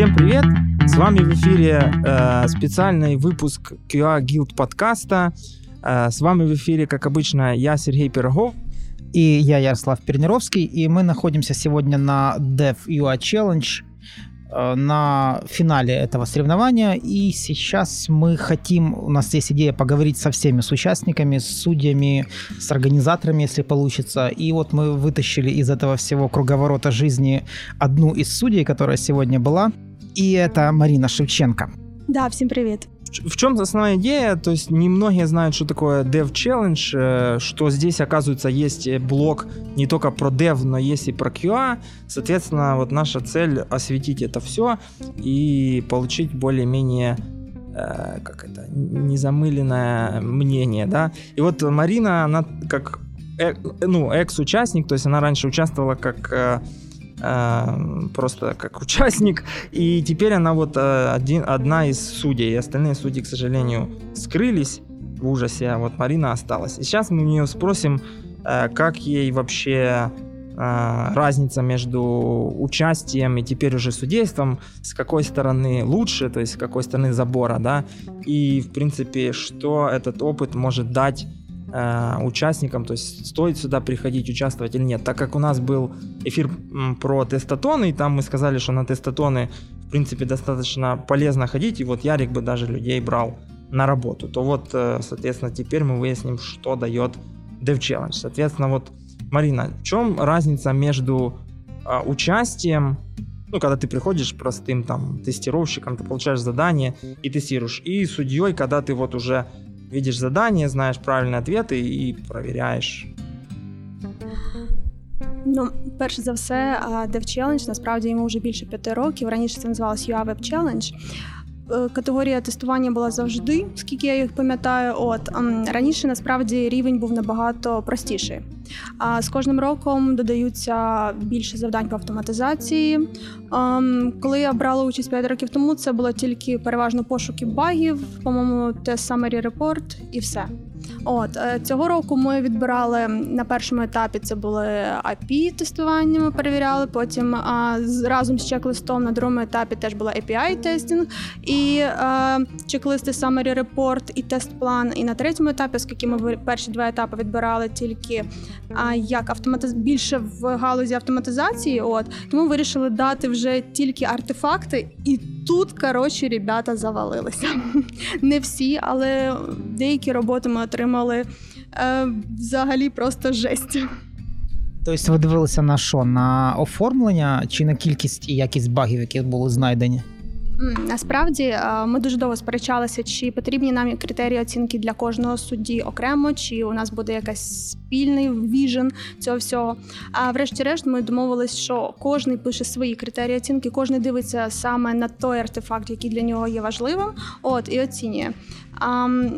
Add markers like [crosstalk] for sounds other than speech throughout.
Всем привет! С вами в эфире э, специальный выпуск QA Guild подкаста. Э, с вами в эфире, как обычно, я Сергей Пирогов. И я Ярослав Пернировский, и мы находимся сегодня на Dev UA Challenge, э, на финале этого соревнования. И сейчас мы хотим, у нас есть идея поговорить со всеми, с участниками, с судьями, с организаторами, если получится. И вот мы вытащили из этого всего круговорота жизни одну из судей, которая сегодня была. И это Марина Шевченко. Да, всем привет. В чем основная идея? То есть немногие знают, что такое Dev Challenge, э, что здесь, оказывается, есть блок не только про Dev, но есть и про QA. Соответственно, вот наша цель осветить это все и получить более-менее э, как это, незамыленное мнение, да. И вот Марина, она как э, ну, экс-участник, то есть она раньше участвовала как Э, просто как участник. И теперь она вот э, один, одна из судей. И остальные судьи, к сожалению, скрылись в ужасе, а вот Марина осталась. И сейчас мы у нее спросим, э, как ей вообще разница между участием и теперь уже судейством, с какой стороны лучше, то есть с какой стороны забора, да, и, в принципе, что этот опыт может дать э, участникам, то есть стоит сюда приходить, участвовать или нет. Так как у нас был эфир про тестотоны, и там мы сказали, что на тестотоны, в принципе, достаточно полезно ходить, и вот Ярик бы даже людей брал на работу, то вот, э, соответственно, теперь мы выясним, что дает Dev Challenge. Соответственно, вот, Марина, в чем разница между э, участием ну, когда ты приходишь простым там тестировщиком, ты получаешь задание и тестируешь, и судьей, когда ты вот уже видишь задание, знаешь правильні ответи і перевіряєш. Ну, перш за все, DevChallenge, насправді йому вже більше п'яти років. Раніше це називалось UA Web Challenge. Е, категорія тестування була завжди, скільки я їх пам'ятаю. От раніше насправді рівень був набагато простіший. А з кожним роком додаються більше завдань по автоматизації. Коли я брала участь 5 років тому, це було тільки переважно пошуки багів, по-моєму, те Summary Report і все. От е, цього року ми відбирали на першому етапі. Це були API тестування. Ми перевіряли. Потім разом з чек-листом на другому етапі теж була API тестінг і а, чек-листи Summary Report і тест-план. І на третьому етапі, оскільки ми перші два етапи відбирали тільки як автоматиз... більше в галузі автоматизації. От тому вирішили дати вже тільки артефакти, і тут коротше ребята завалилися. [laughs] Не всі, але деякі роботи ми отримали е, взагалі просто жесть. Тобто ви дивилися на що? На оформлення чи на кількість і якість багів, які були знайдені? Насправді е, ми дуже довго сперечалися, чи потрібні нам критерії оцінки для кожного судді окремо, чи у нас буде якась спільний віжен цього всього. А врешті-решт, ми домовились, що кожен пише свої критерії оцінки, кожен дивиться саме на той артефакт, який для нього є важливим. От і оцінює.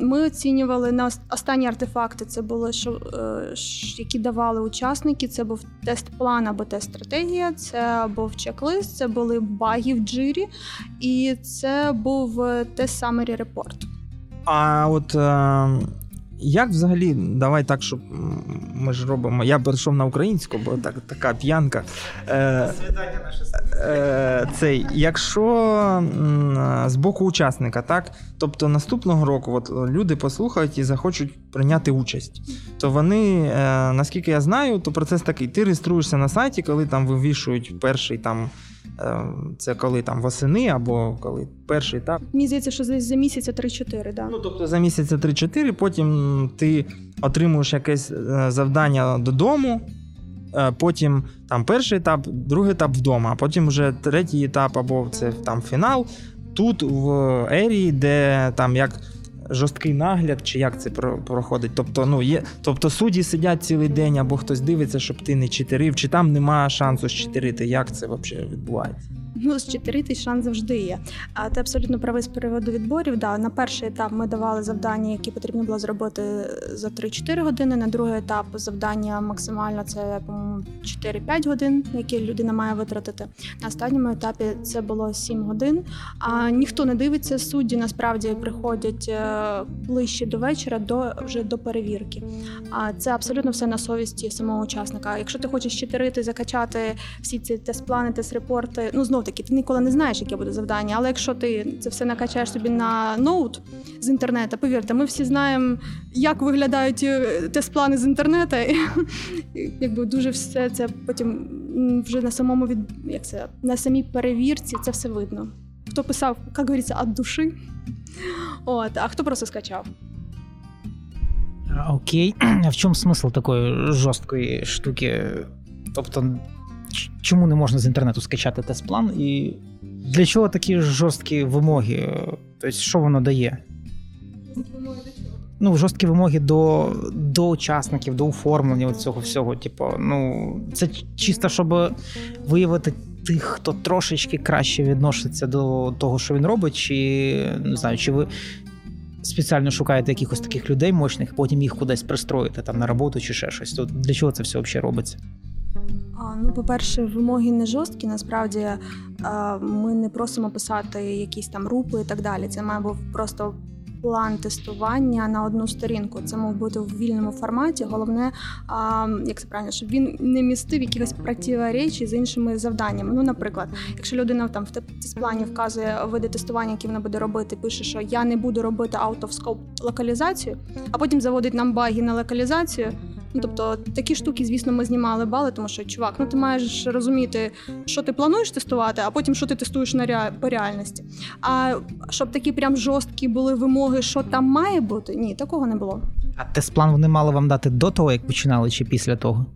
Ми оцінювали на останні артефакти. Це були що е, які давали учасники. Це був тест-план або тест-стратегія, це був чек-лист, це були баги в джирі, і це був е, тест Summary Report. А от е, як взагалі, давай так, щоб ми ж робимо. Я перейшов на українську, бо так, така п'янка. Е, е, цей, Якщо з боку учасника, так, тобто наступного року от, люди послухають і захочуть прийняти участь, то вони, е, наскільки я знаю, то процес такий: ти реєструєшся на сайті, коли там вивішують перший там. Е, це коли там восени або коли перший етап. Мені здається, що за місяця 3-4, да. Ну тобто за місяця 3-4, потім ти отримуєш якесь е, завдання додому. Е, потім там перший етап, другий етап вдома, а потім вже третій етап, або це там фінал. Тут в ерії, де там як жорсткий нагляд, чи як це проходить. Тобто, ну є, тобто судді сидять цілий день, або хтось дивиться, щоб ти не читерив, чи там немає шансу щитерити, Як це взагалі відбувається? Ну, з чотирити шанс завжди є. А ти абсолютно правий з приводу відборів. Да, На перший етап ми давали завдання, які потрібно було зробити за 3-4 години. На другий етап завдання максимально це по-моєму 4-5 годин, які людина має витратити. На останньому етапі це було 7 годин. А ніхто не дивиться. Судді насправді приходять е, ближче до вечора, до вже до перевірки. А це абсолютно все на совісті самого учасника. Якщо ти хочеш читерити, закачати всі ці тест-плани, тест-репорти, ну знову знов таки ти ніколи не знаєш, яке буде завдання. Але якщо ти це все накачаєш собі на ноут з інтернету, повірте, ми всі знаємо, як виглядають е, тест-плани з інтернету. [laughs] Якби дуже все це потім вже на самому від як це на самій перевірці це все видно. Хто писав, як говориться, від душі, от, а хто просто скачав. Окей. [clears throat] А в чому смисл такої жорсткої штуки? Тобто, чому не можна з інтернету скачати тест-план? І для чого такі жорсткі вимоги? Тобто, що воно дає? Ну, жорсткі вимоги до до учасників, до оформлення цього всього. Типу, ну, це чисто, щоб виявити тих, хто трошечки краще відноситься до того, що він робить, чи не знаю, чи ви спеціально шукаєте якихось таких людей мощних, потім їх кудись пристроїте там на роботу чи ще щось. То для чого це все взагалі робиться? Ну, по-перше, вимоги не жорсткі. Насправді ми не просимо писати якісь там рупи і так далі. Це має бути просто план тестування на одну сторінку. Це мав бути в вільному форматі. Головне, як це правильно, щоб він не містив якихось противоречій з іншими завданнями. Ну, наприклад, якщо людина там в тест-плані вказує види тестування, які вона буде робити, пише, що я не буду робити out of scope локалізацію, а потім заводить нам баги на локалізацію. Ну, тобто такі штуки, звісно, ми знімали бали, тому що чувак, ну ти маєш розуміти, що ти плануєш тестувати, а потім що ти тестуєш на ре... по реальності. А щоб такі прям жорсткі були вимоги, що там має бути, ні, такого не було. А тест-план вони мали вам дати до того, як починали, чи після того?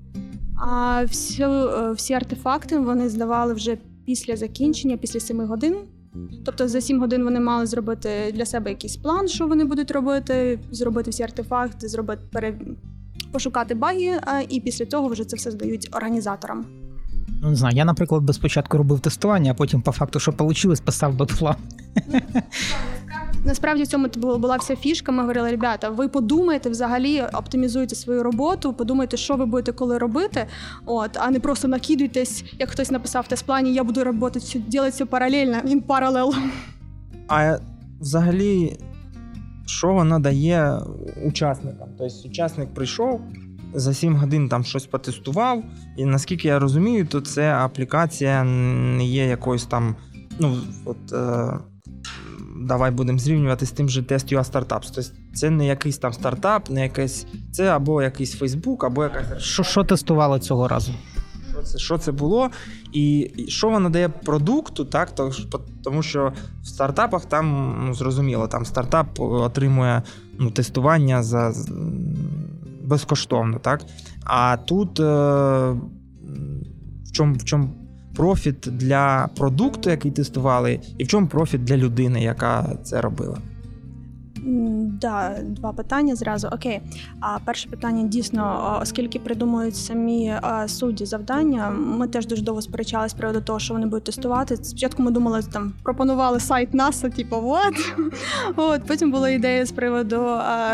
А всі, е, всі артефакти вони здавали вже після закінчення, після семи годин. Тобто за сім годин вони мали зробити для себе якийсь план, що вони будуть робити, зробити всі артефакти, зробити пере пошукати баги, і після цього вже це все здають організаторам. Ну, не знаю, я, наприклад, би спочатку робив тестування, а потім, по факту, що вийшло, писав би план. Насправді в цьому була вся фішка. Ми говорили, ребята, ви подумайте взагалі, оптимізуйте свою роботу, подумайте, що ви будете коли робити, от, а не просто накидуйтесь, як хтось написав в тест-плані, я буду робити, робити все паралельно, він паралел. А взагалі що вона дає учасникам. Тобто учасник прийшов за 7 годин там щось потестував, і наскільки я розумію, то це аплікація не є якоюсь там. ну, от, е, Давай будемо зрівнювати з тим же тест UA Startups. Тобто це не якийсь там стартап, не якийсь, це або якийсь Фейсбук, або якась. Що що тестували цього разу? Це що це було, і що воно дає продукту, так тому що в стартапах там ну, зрозуміло, там стартап отримує ну, тестування за безкоштовно, так? А тут е, в чому в чому профіт для продукту, який тестували, і в чому профіт для людини, яка це робила. Да, два питання зразу. Окей. А перше питання дійсно, оскільки придумують самі судді завдання, ми теж дуже довго сперечалися з приводу того, що вони будуть тестувати. Спочатку ми думали, там пропонували сайт НАСА, типу, вот. [laughs] От потім була ідея з приводу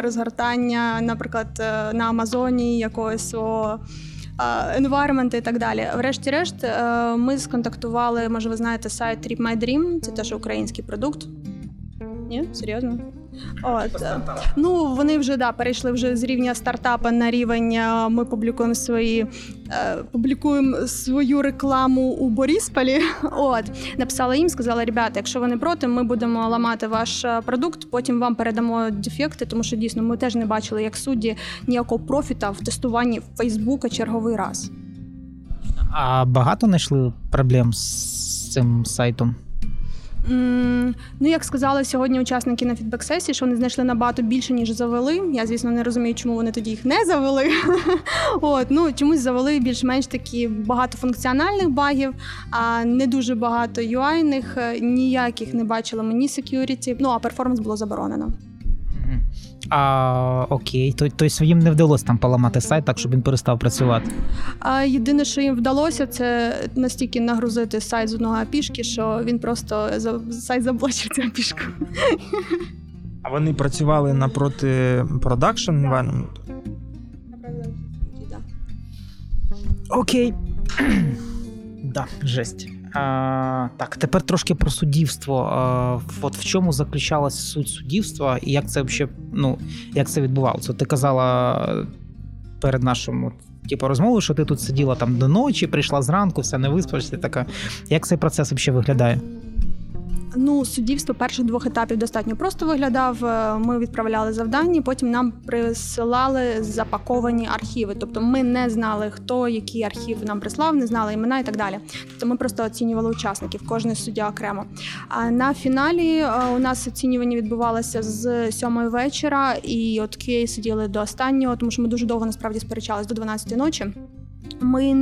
розгортання, наприклад, е, на Амазоні якогось свого. Environment і так далі. Врешті-решт, е, ми сконтактували, може, ви знаєте, сайт Trip My Dream, це теж український продукт. Ні, серйозно. От ну вони вже да перейшли вже з рівня стартапа на рівень. Е, ми публікуємо свої е, публікуємо свою рекламу у Борісполі. [laughs] От написала їм, сказала: ребята, якщо ви не проти, ми будемо ламати ваш е, продукт. Потім вам передамо дефекти, тому що дійсно ми теж не бачили, як судді ніякого профіта в тестуванні Фейсбука черговий раз. А багато знайшли проблем з цим сайтом. Ну, як сказали сьогодні учасники на фідбек-сесії, що вони знайшли набагато більше, ніж завели. Я, звісно, не розумію, чому вони тоді їх не завели. [laughs] От, ну, Чомусь завели більш-менш такі багато функціональних багів, а не дуже багато UI-них, ніяких не бачили мені security, ну а перформанс було заборонено. А, Окей, тобто їм не вдалося там поламати сайт, так щоб він перестав працювати. А Єдине, що їм вдалося, це настільки нагрузити сайт з одного апішки, що він просто сайт заблочив цю апішку. А вони працювали напроти продакшн environment? Окей. [clears throat] Да, жесть. А, Так, тепер трошки про суддівство. А, От в чому заключалась суть суддівства і як це взагалі, ну, як це відбувалося? Ти казала перед нашим типу, розмови, що ти тут сиділа там до ночі, прийшла зранку, вся не виспалася. Така як цей процес взагалі виглядає? Ну, суддівство перших двох етапів достатньо просто виглядав. Е, ми відправляли завдання, потім нам присилали запаковані архіви. Тобто ми не знали, хто який архів нам прислав, не знали імена і так далі. Тобто ми просто оцінювали учасників, кожен суддя окремо. А на фіналі е, у нас оцінювання відбувалося з сьомої вечора, і от Кей сиділи до останнього, тому що ми дуже довго насправді сперечались до 12 ночі. Ми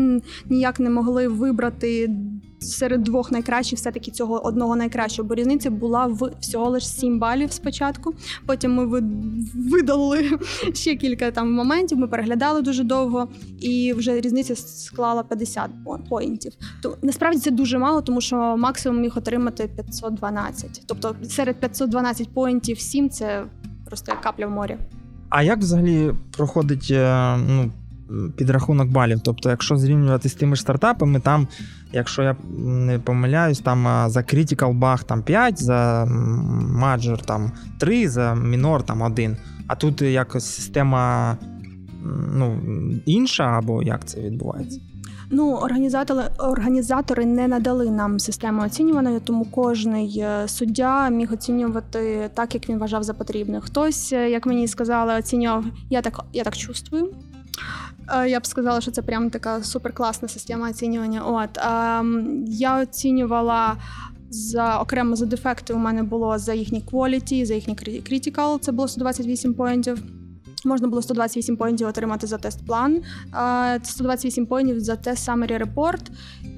ніяк не могли вибрати серед двох найкращих, все-таки цього одного найкращого, бо різниця була в всього лише 7 балів спочатку. Потім ми видалили [laughs] ще кілька там моментів. Ми переглядали дуже довго, і вже різниця склала 50 поінтів. То насправді це дуже мало, тому що максимум міг отримати 512. Тобто серед 512 поінтів 7 – це просто капля в морі. А як взагалі проходить е, ну, підрахунок балів? Тобто, якщо зрівнювати з тими ж стартапами, там Якщо я не помиляюсь, там за Critical Bug там 5, за Major там 3, за Minor там 1. А тут якось система ну, інша, або як це відбувається? Ну, організатори організатори не надали нам систему оцінювання, тому е, суддя міг оцінювати так, як він вважав за потрібне. Хтось, е, як мені сказали, оцінював я так я так чувствую. Е, я б сказала, що це прям така суперкласна система оцінювання. От я оцінювала. За окремо за дефекти у мене було за їхні quality, за їхні critical, це було 128 поінтів. Можна було 128 поінтів отримати за тест-план, 128 поінтів за тест summary report,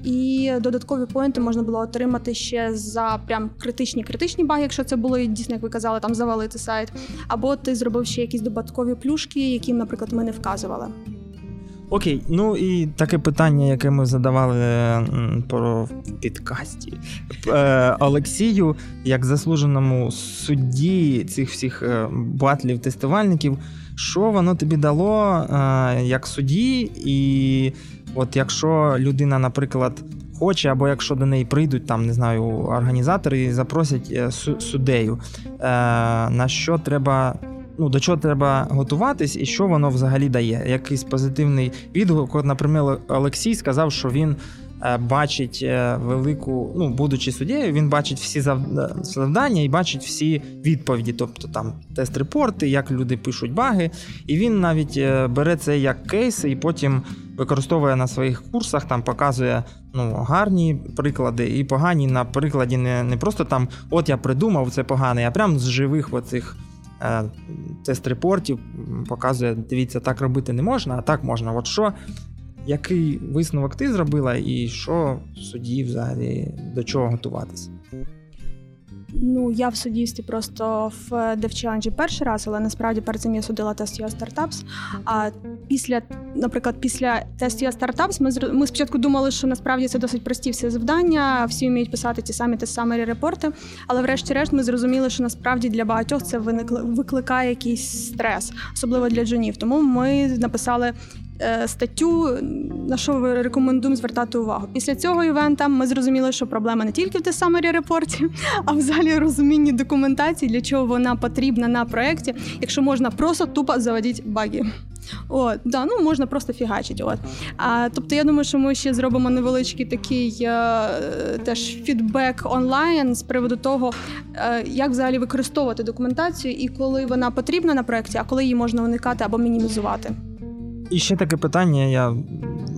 і додаткові поінти можна було отримати ще за прям критичні критичні баги, якщо це було дійсно, як ви казали, там завалити сайт. Або ти зробив ще якісь додаткові плюшки, які, наприклад, ми не вказували. Окей, ну і таке питання, яке ми задавали про підкасті. Е, Олексію, як заслуженому судді цих всіх е, батлів тестувальників, що воно тобі дало е, як судді, і от якщо людина, наприклад, хоче, або якщо до неї прийдуть там, не знаю, організатори і запросять суддею, на що треба ну, до чого треба готуватись і що воно взагалі дає. Якийсь позитивний відгук. От, наприклад, Олексій сказав, що він е, бачить е, велику, ну, будучи суддєю, він бачить всі завдання і бачить всі відповіді, тобто там тест-репорти, як люди пишуть баги. І він навіть е, бере це як кейс і потім. Використовує на своїх курсах, там показує ну, гарні приклади і погані на прикладі не не просто там от я придумав це погане, а прям з живих оцих Е, тест репортів показує, дивіться, так робити не можна, а так можна. От що, який висновок ти зробила, і що судді взагалі до чого готуватися? Ну, я в суддівстві просто в DevChallenge перший раз, але насправді перед цим я судила тест UA Startups. А після, наприклад, після тест UA Startups ми ми спочатку думали, що насправді це досить прості всі завдання, всі вміють писати ті самі те самі репорти. Але врешті-решт ми зрозуміли, що насправді для багатьох це викликає якийсь стрес, особливо для джунів. Тому ми написали Е, статтю, на що ви рекомендуємо звертати увагу. Після цього івента ми зрозуміли, що проблема не тільки в те summary репорті, [laughs] а взагалі розумінні документації, для чого вона потрібна на проєкті, якщо можна просто тупо заводити баги. От, да, ну можна просто фігачити. От. А, Тобто, я думаю, що ми ще зробимо невеличкий такий е, теж фідбек онлайн з приводу того, е, як взагалі використовувати документацію і коли вона потрібна на проєкті, а коли її можна уникати або мінімізувати. І ще таке питання. Я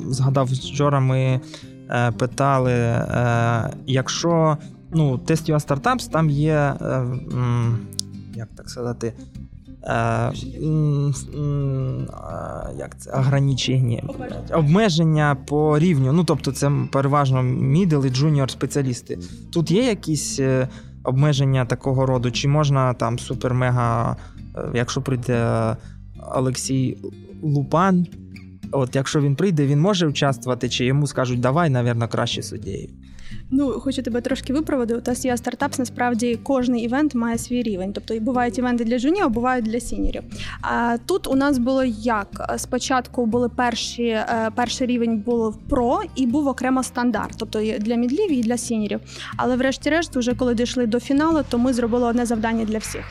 згадав вчора, ми е, питали: е, якщо ну, тест UA Startups, там є, е, як так сказати, е, як це, ограничення, обмеження по рівню. Ну, тобто, це переважно middle і junior спеціалісти. Тут є якісь е, обмеження такого роду, чи можна там супер-мега, е, якщо прийде. Олексій Лупан. От якщо він прийде, він може участвувати, чи йому скажуть, давай, навірно, краще суддєю. Ну, хочу тебе трошки виправити. У Тасія Стартапс насправді кожний івент має свій рівень. Тобто бувають івенти для жунів, а бувають для сінірів. А тут у нас було як спочатку були перші, е, перший рівень було про і був окремо стандарт, тобто для мідлів і для сінірів. Але, врешті-решт, вже коли дійшли до фіналу, то ми зробили одне завдання для всіх.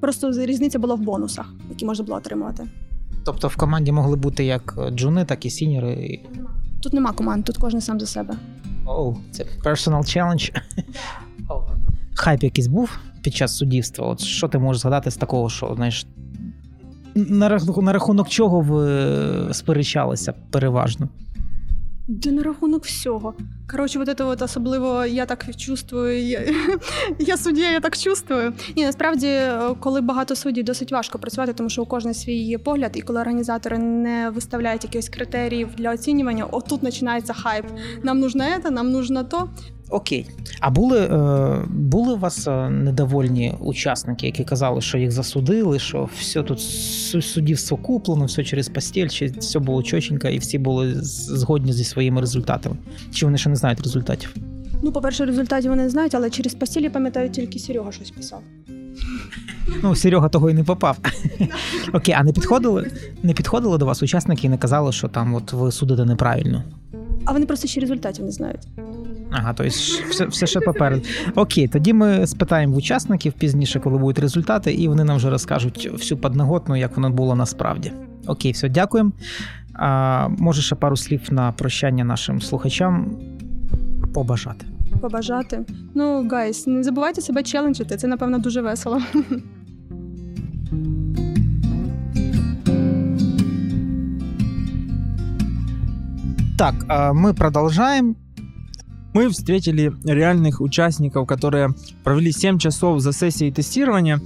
Просто різниця була в бонусах, які можна було отримувати. Тобто в команді могли бути як джуни, так і сіньори. Тут нема команд, тут кожен сам за себе. Оу, це personal challenge. Хайп якийсь був під час суддівства. От що ти можеш згадати з такого, що знаєш, на рахунок, на рахунок чого ви сперечалися переважно? Да на рахунок всього. Коротше, вот это вот особливо я так чувствую. Я, [laughs] я суддя, я так чувствую. Ні, насправді, е, коли багато суддів, досить важко працювати, тому що у кожного свій є погляд, і коли організатори не виставляють якихось критеріїв для оцінювання, отут починається хайп. Нам нужно це, нам нужно то. Окей. А були, е, були у вас е, недовольні учасники, які казали, що їх засудили, що все тут су- суддівство куплено, все через постіль, чи все було чотенько, і всі були згодні зі своїми результатами? Чи вони ще не знають результатів? Ну, по-перше, результатів вони не знають, але через постілі пам'ятаю, тільки Серега щось писав. Ну, Серега того і не попав. Окей, а не підходили, не підходили до вас учасники і не казали, що там от ви судите неправильно? А вони просто ще результатів не знають. Ага, тобто все, все ще попереду. Окей, тоді ми спитаємо в учасників пізніше, коли будуть результати, і вони нам вже розкажуть всю подноготну, як воно було насправді. Окей, все, дякуємо. А, може ще пару слів на прощання нашим слухачам побажати. Побажати. Ну, guys, не забувайте себе челенджити, це, напевно, дуже весело. Так, ми продовжаємо. Мы встретили реальных участников, которые провели 7 часов за сессией тестирования.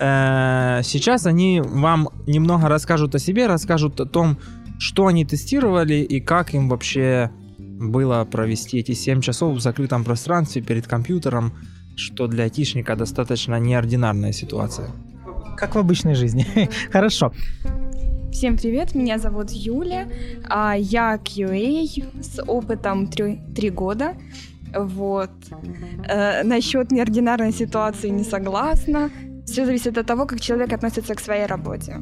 Э, Сейчас они вам немного расскажут о себе, расскажут о том, что они тестировали и как им вообще было провести эти 7 часов в закрытом пространстве перед компьютером, что для айтишника достаточно неординарная ситуация. Как в обычной жизни. [laughs] Хорошо. Всем привет, меня зовут Юля, а я QA с опытом 3, года. Вот. Э, насчет неординарной ситуации не согласна. Все зависит от того, как человек относится к своей работе.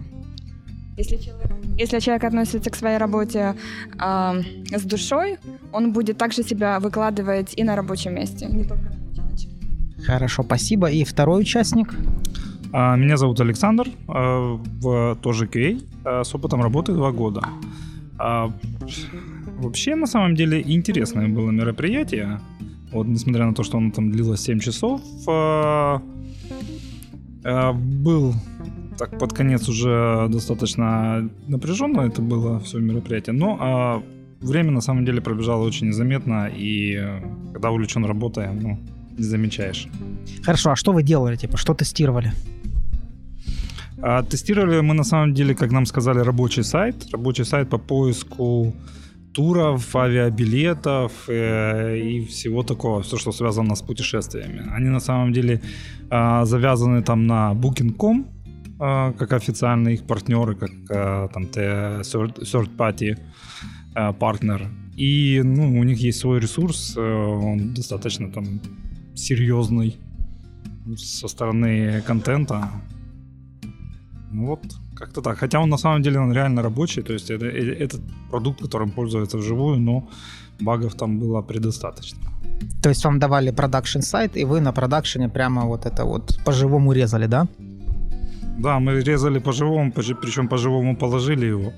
Если человек, если человек относится к своей работе а, с душой, он будет также себя выкладывать и на рабочем месте, не только на. Хорошо, спасибо. И второй участник. А, Меня зовут Александр, а, тоже QA, а, с опытом работы два года. Вообще, на самом деле, интересное было мероприятие. Вот, несмотря на то, что оно там длилось 7 часов, был так под конец уже достаточно напряженно это было все мероприятие, но время на самом деле пробежало очень незаметно, и когда увлечен работой, ну, не замечаешь. Хорошо, а что вы делали? Типа, что тестировали? А, Тестировали мы на самом деле, как нам сказали, рабочий сайт. Рабочий сайт по поиску туров, авиабилетов э, и всего такого, все, что связано с путешествиями. Они на самом деле а, завязаны там на Booking.com, а, как официальные их партнеры, как а, там third third party а, партнер. И ну, у них есть свой ресурс, э, он достаточно там серьезный со стороны контента. Ну вот, как-то так. Хотя он на самом деле он реально рабочий, то есть это, э- этот продукт, которым пользуются вживую, но багов там было предостаточно. То есть вам давали продакшн сайт, и вы на продакшене прямо вот это вот по-живому резали, да? Да, мы резали по-живому, причем по-живому положили его.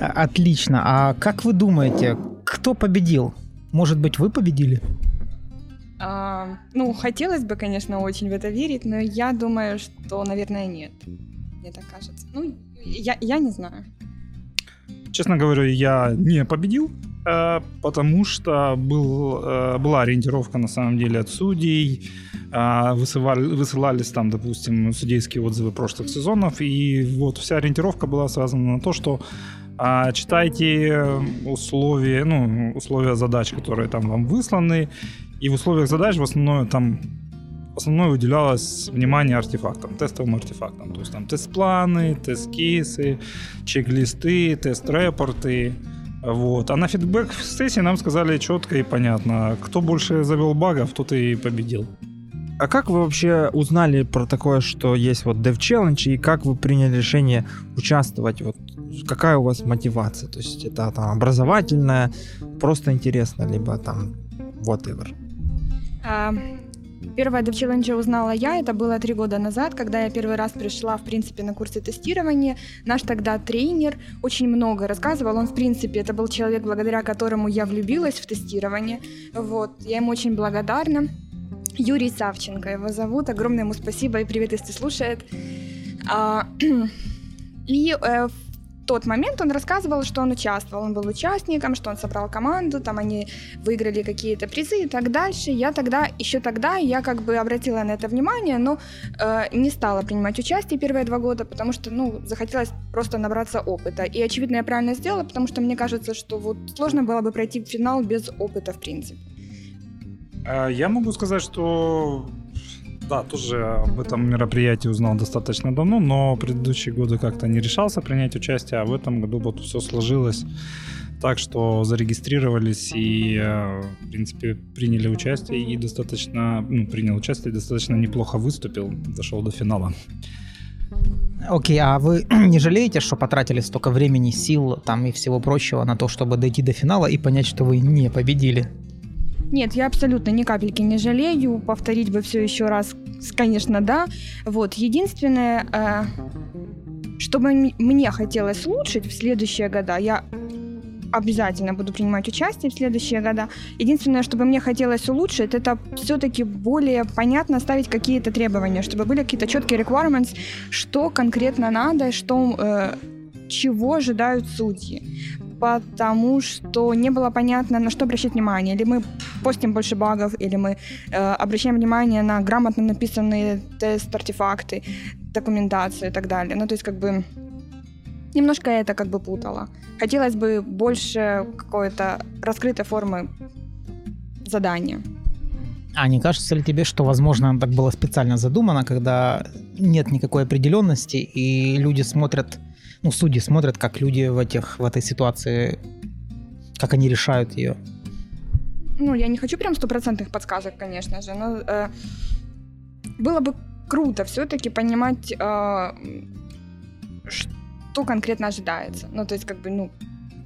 А- Отлично. А как вы думаете, кто победил? Может быть, вы победили? А, ну, хотелось бы, конечно, очень в это верить, но я думаю, что, наверное, нет. Мне так кажется. Ну, я, я не знаю. Честно говоря, я не победил, э, потому что был, э, была ориентировка на самом деле от судей, э, высылали- высылались там, допустим, судейские отзывы прошлых сезонов, и вот вся ориентировка была связана на то, что а, читайте условия, ну, условия задач, которые там вам высланы, и в условиях задач в основном там в основном уделялось внимание артефактам, тестовым артефактам. То есть там тест-планы, тест-кейсы, чек-листы, тест-репорты. Вот. А на фидбэк сессии нам сказали четко и понятно, кто больше завел багов, тот и победил. А как вы вообще узнали про такое, что есть вот Dev Challenge, и как вы приняли решение участвовать? Вот какая у вас мотивация? То есть это там образовательная, просто интересно, либо там whatever? А, Первое Dev Challenge узнала я, это было три года назад, когда я первый раз пришла, в принципе, на курсы тестирования. Наш тогда тренер очень много рассказывал, он, в принципе, это был человек, благодаря которому я влюбилась в тестирование. Вот, я ему очень благодарна. Юрий Савченко его зовут, огромное ему спасибо и привет, если слушает. А, [clears throat] и э, тот момент он рассказывал, что он участвовал, он был участником, что он собрал команду, там они выиграли какие-то призы и так дальше. Я тогда, еще тогда, я как бы обратила на это внимание, но э, не стала принимать участие первые два года, потому что, ну, захотелось просто набраться опыта. И, очевидно, я правильно сделала, потому что мне кажется, что вот сложно было бы пройти финал без опыта, в принципе. А, я могу сказать, что да, тоже об этом мероприятии узнал достаточно давно, но предыдущие годы как-то не решался принять участие, а в этом году вот все сложилось так, что зарегистрировались и, э, в принципе, приняли участие и достаточно, ну, принял участие, достаточно неплохо выступил, дошел до финала. Окей, а вы [clears throat] не жалеете, что потратили столько времени, сил там и всего прочего на то, чтобы дойти до финала и понять, что вы не победили? Нет, я абсолютно ни капельки не жалею. Повторить бы все еще раз, конечно, да. Вот, единственное, э, что бы мне хотелось улучшить в следующие года, я обязательно буду принимать участие в следующие года. Единственное, что бы мне хотелось улучшить, это все-таки более понятно ставить какие-то требования, чтобы были какие-то четкие requirements, что конкретно надо, что, э, чего ожидают судьи потому что не было понятно, на что обращать внимание. Или мы постим больше багов, или мы э, обращаем внимание на грамотно написанные тест-артефакты, документацию и так далее. Ну, то есть, как бы, немножко это как бы путало. Хотелось бы больше какой-то раскрытой формы задания. А не кажется ли тебе, что, возможно, так было специально задумано, когда нет никакой определенности, и люди смотрят ну, судьи смотрят, как люди в, этих, в этой ситуации, как они решают ее. Ну, я не хочу прям стопроцентных подсказок, конечно же, но э, было бы круто все-таки понимать, э, что конкретно ожидается. Ну, то есть, как бы, ну,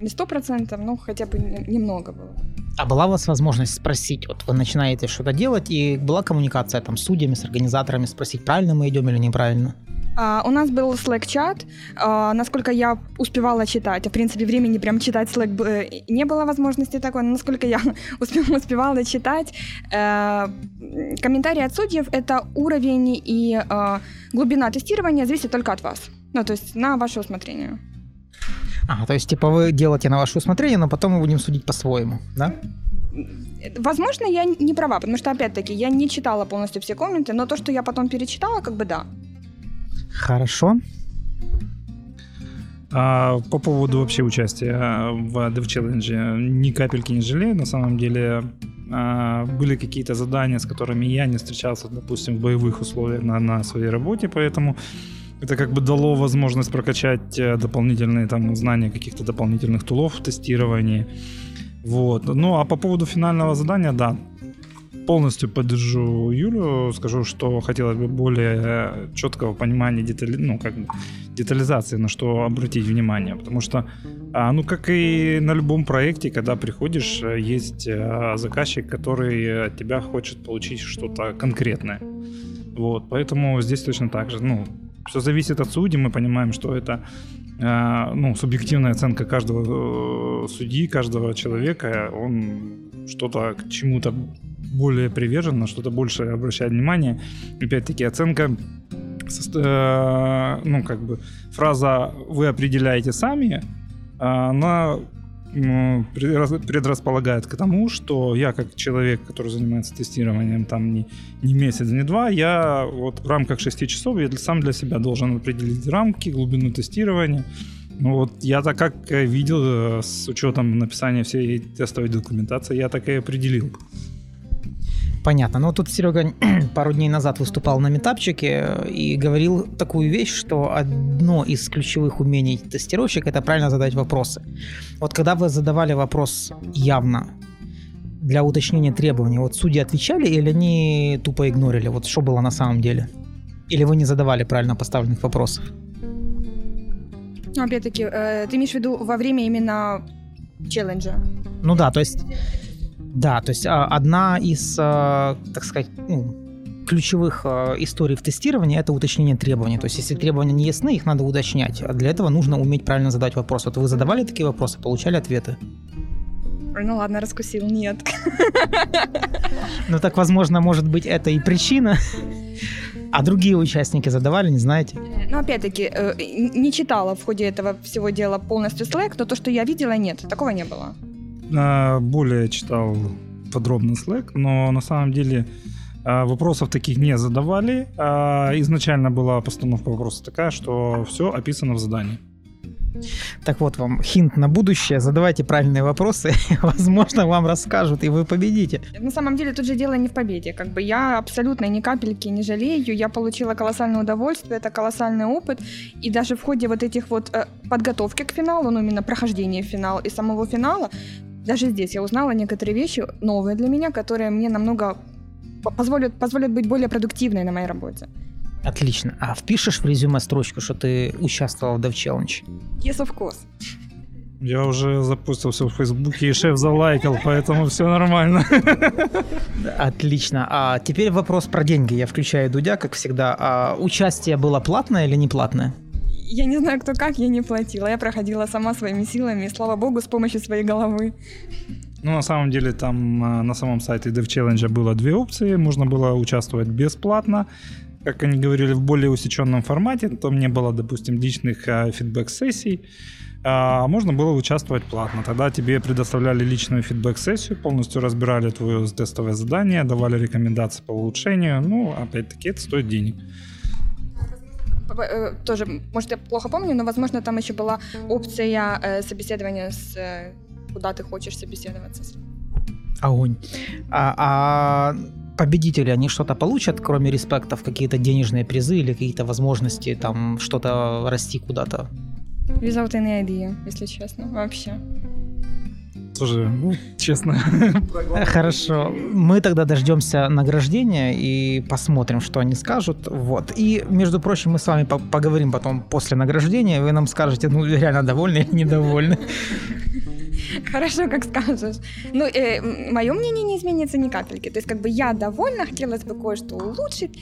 не сто процентов, но хотя бы немного было. А была у вас возможность спросить, вот вы начинаете что-то делать, и была коммуникация там с судьями, с организаторами, спросить, правильно мы идем или неправильно? Uh, у нас был Slack-чат. Uh, насколько я успевала читать, а в принципе времени прям читать Slack э, не было возможности такой, но насколько я [laughs] успевала читать, uh, комментарии от судьев — это уровень и глубина тестирования зависит только от вас. Ну, то есть на ваше усмотрение. Ага, то есть, типа, вы делаете на ваше усмотрение, но потом мы будем судить по-своему, да? Возможно, я не права, потому что, опять-таки, я не читала полностью все комменты, но то, что я потом перечитала, как бы да. Хорошо. А, по поводу вообще участия в Dev Challenge ни капельки не жалею. На самом деле а, были какие-то задания, с которыми я не встречался, допустим, в боевых условиях на, на своей работе, поэтому это как бы дало возможность прокачать э, дополнительные там знания каких-то дополнительных тулов в тестировании. Вот. Ну а по поводу финального задания, да, полностью поддержу Юлю, скажу, что хотелось бы более четкого понимания детали, ну, как бы детализации, на что обратить внимание, потому что, а, ну, как и на любом проекте, когда приходишь, есть а, заказчик, который от тебя хочет получить что-то конкретное, вот, поэтому здесь точно так же, ну, все зависит от судьи, мы понимаем, что это ну, субъективная оценка каждого э, судьи, каждого человека, он что-то к чему-то более привержен, на что-то больше обращает внимание. Опять-таки, оценка э, ну, как бы фраза «вы определяете сами», она предрасполагает к тому, что я как человек, который занимается тестированием там не, не месяц, не два, я вот в рамках 6 часов я сам для себя должен определить рамки, глубину тестирования. Ну вот я так как видел э, с учетом написания всей тестовой документации, я так и определил. Понятно. Но тут Серега [clears throat] пару дней назад выступал на метапчике и говорил такую вещь, что одно из ключевых умений тестировщика – это правильно задать вопросы. Вот когда вы задавали вопрос явно для уточнения требований, вот судьи отвечали или они тупо игнорили? Вот что было на самом деле? Или вы не задавали правильно поставленных вопросов? Ну, опять-таки, э, ты имеешь в виду во время именно челленджа? Ну да, то есть да, то есть а, одна из, а, так сказать, ну, ключевых э, историй в тестировании это уточнение требований. То есть, если требования не ясны, их надо уточнять. А для этого нужно уметь правильно задать вопрос. Вот вы задавали такие вопросы, получали ответы? Ну ладно, раскусил, нет. Ну так, возможно, может быть, это и причина. А другие участники задавали, не знаете? Ну, опять-таки, э, не читала в ходе этого всего дела полностью Slack, но то, что я видела, нет, такого не было. Более читал подробно Slack, но на самом деле а, вопросов таких не задавали. А, изначально была постановка вопроса такая, что все описано в задании. Так вот вам хинт на будущее. Задавайте правильные вопросы, [laughs] возможно, вам расскажут, и вы победите. На самом деле тут же дело не в победе. Как бы я абсолютно ни капельки не жалею. Я получила колоссальное удовольствие, это колоссальный опыт. И даже в ходе вот этих вот э, подготовки к финалу, ну именно прохождения финала и самого финала, даже здесь я узнала некоторые вещи новые для меня, которые мне намного позволят, позволят быть более продуктивной на моей работе. Отлично. А впишешь в резюме строчку, что ты участвовал в Dev Challenge? Yes, of course. Я уже запустился в Фейсбуке, и шеф залайкал, поэтому все нормально. [laughs] Отлично. А теперь вопрос про деньги. Я включаю Дудя, как всегда. А участие было платное или не платное? Я не знаю, кто как, я не платила. Я проходила сама своими силами, слава богу, с помощью своей головы. Ну, на самом деле, там а, на самом сайте Dev Challenge было две опции. Можно было участвовать бесплатно, как они говорили, в более усеченном формате. Там не было, допустим, личных а, фидбэк-сессий. А можно было участвовать платно. Тогда тебе предоставляли личную фидбэк-сессию, полностью разбирали твое тестовое задание, давали рекомендации по улучшению. Ну, опять-таки, это стоит денег. Э, тоже, может, я плохо помню, но, возможно, там еще была опция э, собеседования с э, куда ты хочешь собеседоваться. Огонь. А, а победители, они что-то получат, кроме респектов, какие-то денежные призы или какие-то возможности там что-то расти куда-то? Without any idea, если честно, вообще. Тоже, ну, честно. [laughs] Хорошо. Мы тогда дождемся награждения и посмотрим, что они скажут. Вот. И, между прочим, мы с вами поговорим потом после награждения. Вы нам скажете, ну, реально довольны или недовольны. [laughs] Хорошо, как скажешь. Ну, э, мое мнение не изменится ни капельки. То есть, как бы я довольна, хотелось бы кое-что улучшить.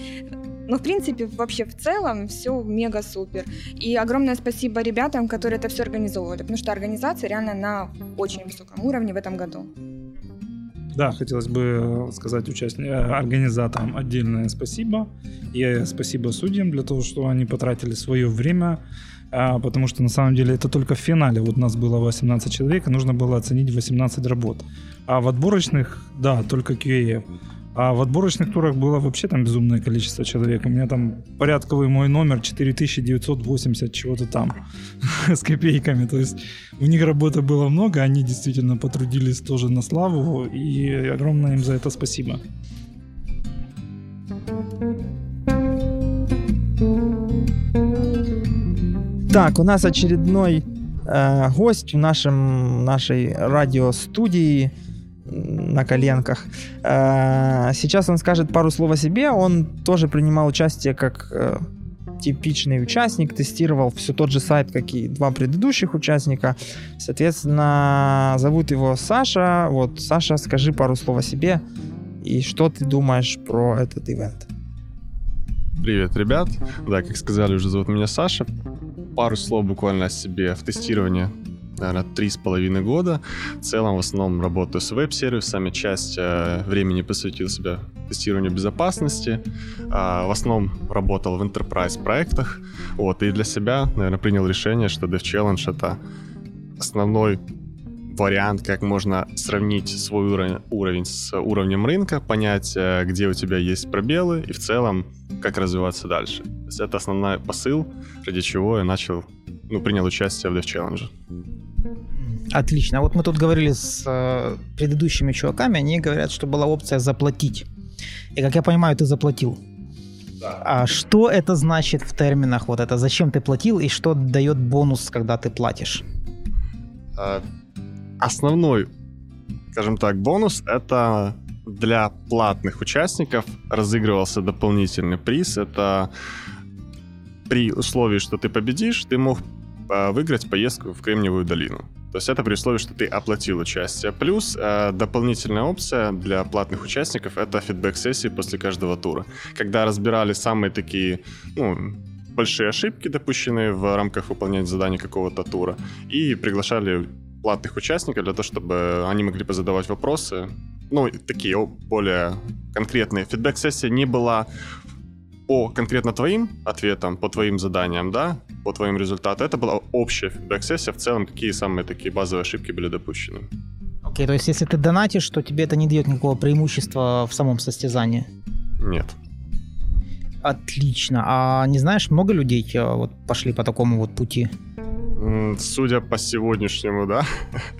Но, в принципе, вообще в целом все мега супер. И огромное спасибо ребятам, которые это все организовывали, потому что организация реально на очень высоком уровне в этом году. Да, хотелось бы сказать участникам, э, организаторам отдельное спасибо. И спасибо судьям для того, что они потратили свое время а, потому что на самом деле это только в финале. Вот нас было 18 человек, и нужно было оценить 18 работ. А в отборочных, да, только QA. А в отборочных турах было вообще там безумное количество человек. У меня там порядковый мой номер 4980 чего-то там [laughs] с копейками. То есть у них работы было много, они действительно потрудились тоже на славу, и огромное им за это спасибо. Так, у нас очередной э, гость в нашем, нашей радиостудии на коленках. Э, сейчас он скажет пару слов о себе. Он тоже принимал участие как э, типичный участник, тестировал все тот же сайт, как и два предыдущих участника. Соответственно, зовут его Саша. Вот, Саша, скажи пару слов о себе и что ты думаешь про этот ивент. Привет, ребят. Да, как сказали, уже зовут меня Саша пару слов буквально о себе. В тестировании наверное, три с половиной года. В целом, в основном работаю с веб-сервисами. Часть э, времени посвятил себя тестированию безопасности. Э, в основном работал в enterprise проектах. Вот, и для себя, наверное, принял решение, что Dev Challenge — это основной вариант, как можно сравнить свой уровень, уровень с уровнем рынка, понять, э, где у тебя есть пробелы и в целом, как развиваться дальше. То есть это основной посыл, ради чего я начал, ну, принял участие в Dev Challenge. Отлично. А вот мы тут говорили с э, предыдущими чуваками, они говорят, что была опция заплатить. И как я понимаю, ты заплатил. Да. А что это значит в терминах? Вот это зачем ты платил и что дает бонус, когда ты платишь? А, основной, скажем так, бонус — это для платных участников разыгрывался дополнительный приз. Это при условии, что ты победишь, ты мог выиграть поездку в Кремниевую долину. То есть это при условии, что ты оплатил участие. Плюс э, дополнительная опция для платных участников — это фидбэк-сессии после каждого тура. Когда разбирали самые такие, ну, большие ошибки, допущенные в рамках выполнения задания какого-то тура, и приглашали платных участников для того, чтобы они могли позадавать вопросы. Ну, такие более конкретные. Фидбэк-сессия не была по конкретно твоим ответам, по твоим заданиям, да, по твоим результатам. Это была общая фидбэк-сессия в целом, какие самые такие базовые ошибки были допущены. Окей, okay, то есть если ты донатишь, то тебе это не дает никакого преимущества в самом состязании? Нет. Отлично. А не знаешь, много людей э, вот пошли по такому вот пути? Судя по сегодняшнему, да,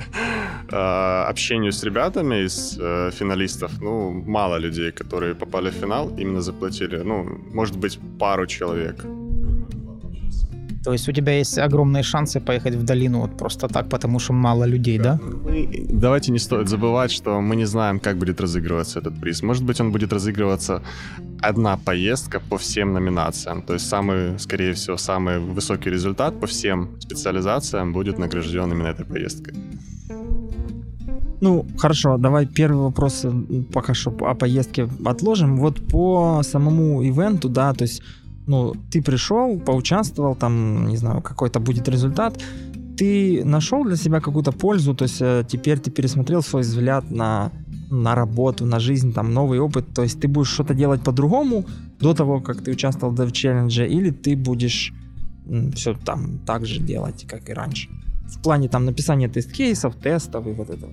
[laughs] э, общению с ребятами из э, финалистов, ну, мало людей, которые попали в финал, именно заплатили. Ну, может быть, пару человек. То есть у тебя есть огромные шансы поехать в долину вот просто так, потому что мало людей, да? Мы, давайте не стоит забывать, что мы не знаем, как будет разыгрываться этот приз. Может быть, он будет разыгрываться одна поездка по всем номинациям. То есть самый, скорее всего, самый высокий результат по всем специализациям будет награжден именно этой поездкой. Ну, хорошо, давай первый вопрос пока что о поездке отложим. Вот по самому ивенту, да, то есть ну, ты пришел, поучаствовал, там, не знаю, какой-то будет результат, ты нашел для себя какую-то пользу, то есть э, теперь ты пересмотрел свой взгляд на, на работу, на жизнь, там, новый опыт, то есть ты будешь что-то делать по-другому до того, как ты участвовал в Dev или ты будешь все там так же делать, как и раньше. В плане там написания тест-кейсов, тестов и вот этого.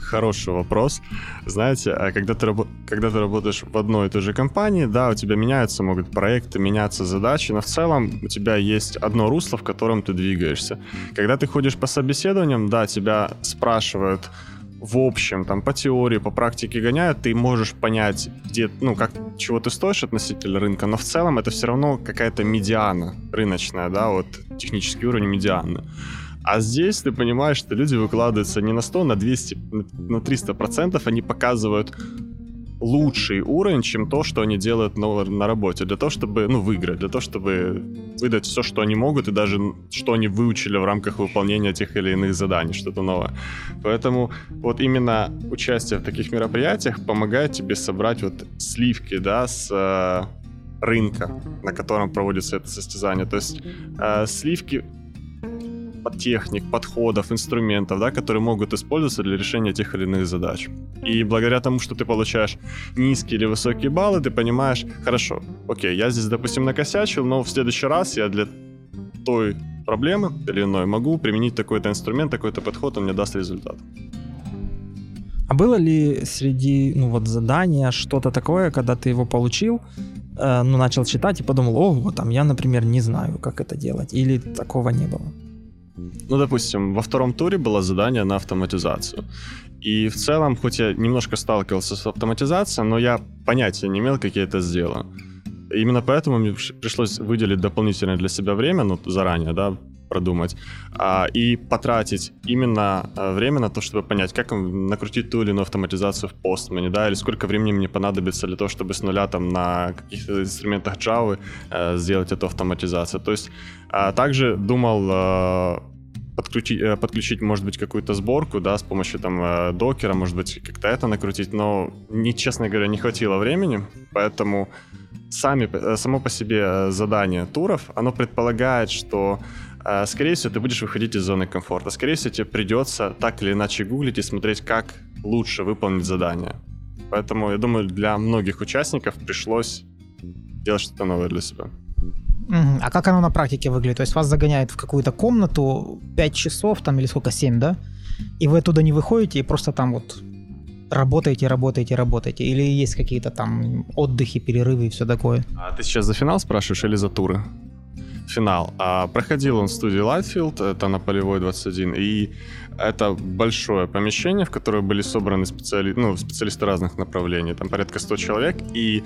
Хороший вопрос. Знаете, а когда ты, рабо- когда ты работаешь в одной и той же компании, да, у тебя меняются, могут проекты, меняться задачи, но в целом у тебя есть одно русло, в котором ты двигаешься. Когда ты ходишь по собеседованиям, да, тебя спрашивают в общем, там, по теории, по практике гоняют, ты можешь понять, где, ну, как, чего ты стоишь относительно рынка, но в целом это все равно какая-то медиана рыночная, да, вот технический уровень медианы. А здесь ты понимаешь, что люди выкладываются не на 100, на 200, на 300 процентов, они показывают лучший уровень, чем то, что они делают на, на работе, для того, чтобы, ну, выиграть, для того, чтобы выдать все, что они могут, и даже что они выучили в рамках выполнения тех или иных заданий, что-то новое. Поэтому вот именно участие в таких мероприятиях помогает тебе собрать вот сливки, да, с э, рынка, на котором проводится это состязание. То есть э, сливки техник, подходов, инструментов, да, которые могут использоваться для решения тех или иных задач. И благодаря тому, что ты получаешь низкие или высокие баллы, ты понимаешь, хорошо, окей, я здесь, допустим, накосячил, но в следующий раз я для той проблемы или иной могу применить такой-то инструмент, такой-то подход, он мне даст результат. А было ли среди ну, вот, задания что-то такое, когда ты его получил, э, ну, начал читать и подумал, о, вот там я, например, не знаю, как это делать, или такого не было? Ну, допустим, во втором туре было задание на автоматизацию. И в целом, хоть я немножко сталкивался с автоматизацией, но я понятия не имел, как я это сделаю. Именно поэтому мне пришлось выделить дополнительное для себя время, ну, заранее, да, продумать, а, и потратить именно а, время на то, чтобы понять, как накрутить ту или иную автоматизацию в Postman, да, или сколько времени мне понадобится для того, чтобы с нуля там на каких-то инструментах Java а, сделать эту автоматизацию. То есть а, также думал а, подключить, э, подключить, может быть, какую-то сборку, да, с помощью там э, докера, может быть, как-то это накрутить, но, не, честно говоря, не хватило времени, поэтому сами, э, само по себе задание туров, оно предполагает, что скорее всего, ты будешь выходить из зоны комфорта. Скорее всего, тебе придется так или иначе гуглить и смотреть, как лучше выполнить задание. Поэтому, я думаю, для многих участников пришлось делать что-то новое для себя. А как оно на практике выглядит? То есть вас загоняют в какую-то комнату 5 часов там или сколько, 7, да? И вы оттуда не выходите и просто там вот работаете, работаете, работаете? Или есть какие-то там отдыхи, перерывы и все такое? А ты сейчас за финал спрашиваешь или за туры? Финал. А проходил он в студии Лайтфилд, это на Полевой 21, и это большое помещение, в которое были собраны специали... ну, специалисты разных направлений, там порядка 100 человек, и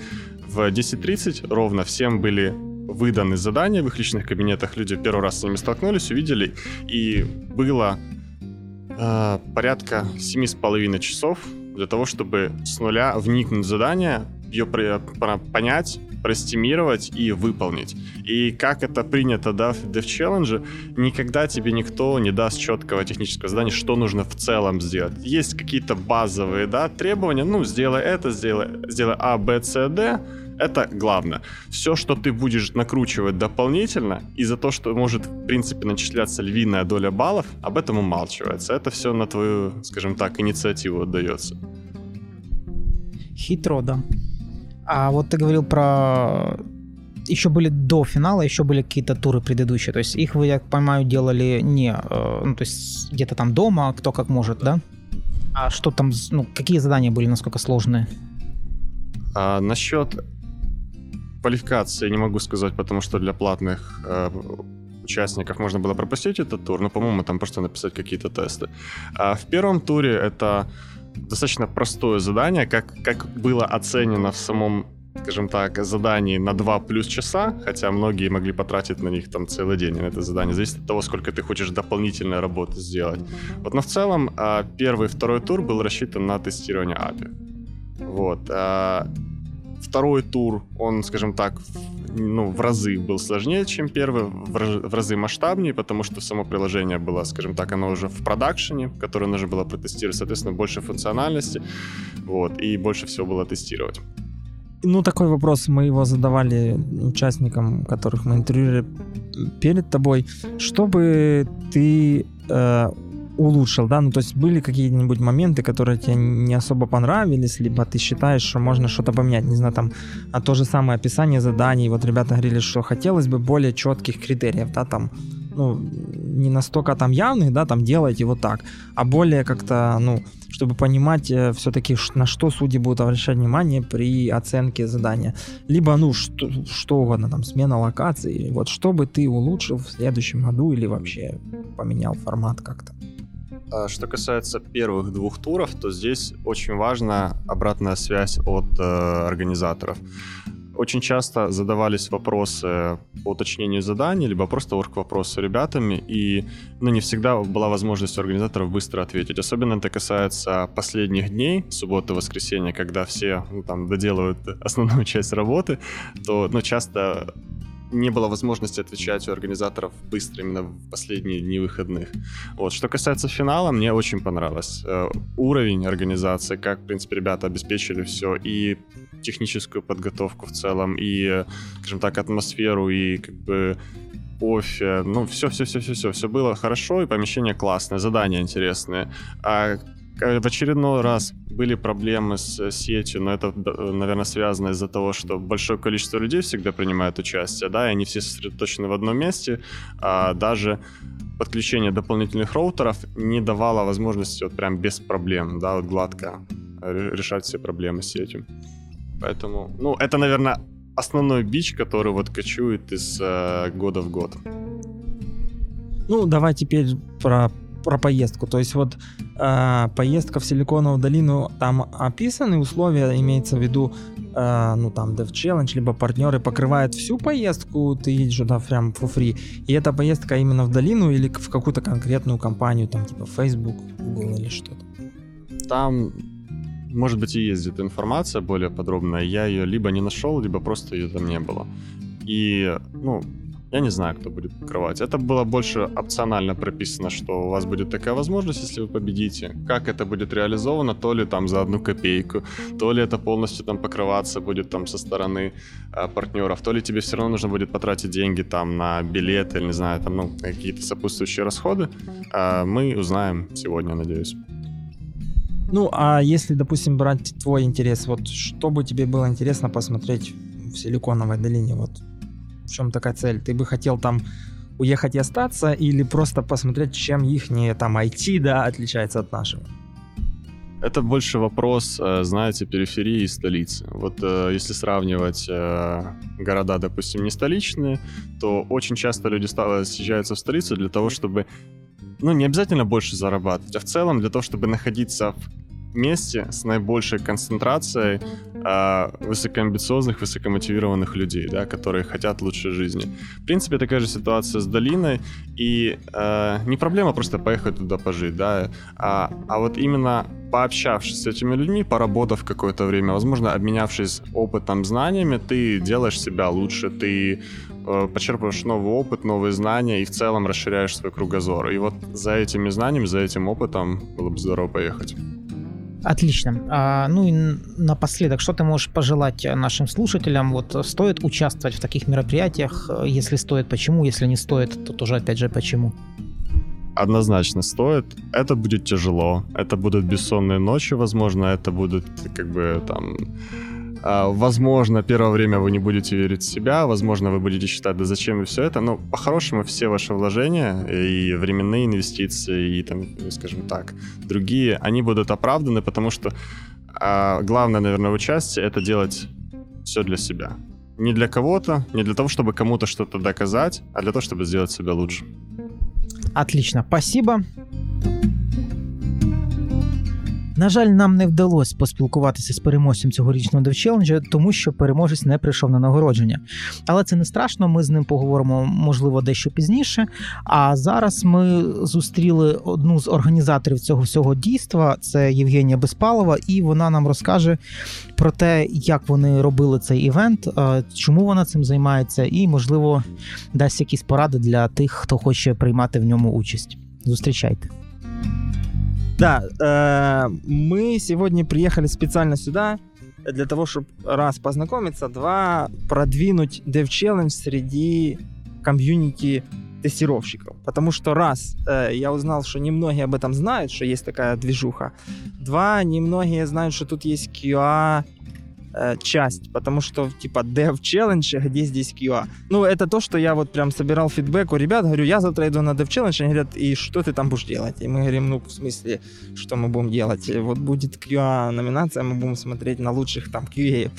в 10.30 ровно всем были выданы задания в их личных кабинетах, люди первый раз с ними столкнулись, увидели, и было э, порядка семи с половиной часов для того, чтобы с нуля вникнуть в задание, ее понять, проэстимировать и выполнить. И как это принято да, в Dev Challenge, никогда тебе никто не даст четкого технического задания, что нужно в целом сделать. Есть какие-то базовые да, требования, ну, сделай это, сделай, сделай А, Б, С, Д, это главное. Все, что ты будешь накручивать дополнительно, и за то, что может, в принципе, начисляться львиная доля баллов, об этом умалчивается. Это все на твою, скажем так, инициативу отдается. Хитро, да. А вот ты говорил про еще были до финала, еще были какие-то туры предыдущие. То есть их вы, я понимаю, делали не, э, ну, то есть где-то там дома, кто как может, да? А что там, ну, какие задания были, насколько сложные? А, насчет квалификации не могу сказать, потому что для платных э, участников можно было пропустить этот тур, но, по-моему, там просто написать какие-то тесты. А в первом туре это достаточно простое задание, как, как было оценено в самом скажем так, задании на 2 плюс часа, хотя многие могли потратить на них там целый день на это задание. Зависит от того, сколько ты хочешь дополнительной работы сделать. Вот, но в целом а, первый второй тур был рассчитан на тестирование API. Вот. Второй тур, он, скажем так, ну, в разы был сложнее, чем первый, в разы масштабнее, потому что само приложение было, скажем так, оно уже в продакшене, которое нужно было протестировать, соответственно, больше функциональности, вот, и больше всего было тестировать. Ну, такой вопрос мы его задавали участникам, которых мы интервьюировали перед тобой. Чтобы ты э, улучшил, да, ну то есть были какие-нибудь моменты, которые тебе не особо понравились, либо ты считаешь, что можно что-то поменять, не знаю, там, а то же самое описание заданий, вот ребята говорили, что хотелось бы более четких критериев, да, там, ну, не настолько там явных, да, там делайте вот так, а более как-то, ну, чтобы понимать э, все-таки, на что судьи будут обращать внимание при оценке задания. Либо, ну, что, что угодно, там, смена локации, вот, чтобы ты улучшил в следующем году или вообще поменял формат как-то. А что касается первых двух туров, то здесь очень важна обратная связь от э, организаторов. Очень часто задавались вопросы по уточнению заданий, либо просто орг-вопросы ребятами, и ну, не всегда была возможность у организаторов быстро ответить. Особенно это касается последних дней, субботы, воскресенья, когда все ну, там доделывают [laughs] основную часть работы, то ну, часто не было возможности отвечать у организаторов быстро именно в последние дни выходных. Вот. Что касается финала, мне очень понравилось. Э, уровень организации, как, в принципе, ребята обеспечили все, и техническую подготовку в целом, и, скажем так, атмосферу, и как бы кофе, ну, все-все-все-все-все, все было хорошо, и помещение классное, задания интересные. А в очередной раз были проблемы с сетью, но это, наверное, связано из-за того, что большое количество людей всегда принимает участие, да, и они все сосредоточены в одном месте, а даже подключение дополнительных роутеров не давало возможности вот прям без проблем, да, вот гладко решать все проблемы с сетью. Поэтому, ну, это, наверное, основной бич, который вот кочует из э, года в год. Ну, давай теперь про про поездку. То есть вот э, поездка в Силиконовую долину, там описаны условия, имеется в виду, э, ну там Dev Challenge, либо партнеры покрывают всю поездку, ты едешь туда прям for free. И эта поездка именно в долину или в какую-то конкретную компанию, там типа Facebook, Google или что-то? Там может быть, и есть информация более подробная. Я ее либо не нашел, либо просто ее там не было. И, ну, я не знаю, кто будет покрывать. Это было больше опционально прописано, что у вас будет такая возможность, если вы победите. Как это будет реализовано, то ли там за одну копейку, то ли это полностью там покрываться будет там со стороны э, партнеров, то ли тебе все равно нужно будет потратить деньги там на билеты или, не знаю, там, ну, какие-то сопутствующие расходы. Э, мы узнаем сегодня, надеюсь. Ну, а если, допустим, брать твой интерес, вот что бы тебе было интересно посмотреть в Силиконовой долине? Вот в чем такая цель? Ты бы хотел там уехать и остаться или просто посмотреть, чем их не там IT, да, отличается от нашего? Это больше вопрос, э, знаете, периферии и столицы. Вот э, если сравнивать э, города, допустим, не столичные, то очень часто люди съезжаются в столицу для того, чтобы, ну, не обязательно больше зарабатывать, а в целом для того, чтобы находиться в месте с наибольшей концентрацией э, высокоамбициозных, высокомотивированных людей, да, которые хотят лучшей жизни. В принципе, такая же ситуация с долиной, и э, не проблема просто поехать туда пожить, да, а, а вот именно пообщавшись с этими людьми, поработав какое-то время, возможно, обменявшись опытом, знаниями, ты делаешь себя лучше, ты э, почерпываешь новый опыт, новые знания и в целом расширяешь свой кругозор. И вот за этими знаниями, за этим опытом было бы здорово поехать. Отлично. А, ну и напоследок, что ты можешь пожелать нашим слушателям? Вот стоит участвовать в таких мероприятиях? Если стоит, почему? Если не стоит, то тоже опять же почему? Однозначно стоит. Это будет тяжело. Это будут бессонные ночи, возможно. Это будут как бы там Возможно, первое время вы не будете верить в себя, возможно, вы будете считать, да зачем все это, но по-хорошему все ваши вложения и временные инвестиции, и там, скажем так, другие, они будут оправданы, потому что а, главное, наверное, в участии это делать все для себя. Не для кого-то, не для того, чтобы кому-то что-то доказать, а для того, чтобы сделать себя лучше. Отлично, спасибо. На жаль, нам не вдалося поспілкуватися з переможцем цьогорічного девчеленджа, тому що переможець не прийшов на нагородження. Але це не страшно. Ми з ним поговоримо, можливо, дещо пізніше. А зараз ми зустріли одну з організаторів цього всього дійства. Це Євгенія Безпалова, і вона нам розкаже про те, як вони робили цей івент, чому вона цим займається, і можливо дасть якісь поради для тих, хто хоче приймати в ньому участь. Зустрічайте. Да, э, мы сегодня приехали специально сюда для того, чтобы раз познакомиться, два продвинуть Dev Challenge среди комьюнити тестировщиков. Потому что раз, э, я узнал, что немногие об этом знают, что есть такая движуха. Два, немногие знают, что тут есть QA Э, часть, потому что, типа, Dev Challenge, где здесь QA? Ну, это то, что я вот прям собирал фидбэк у ребят, говорю, я завтра иду на Dev Challenge, они говорят, и что ты там будешь делать? И мы говорим, ну, в смысле, что мы будем делать? Вот будет QA номинация, мы будем смотреть на лучших там QA.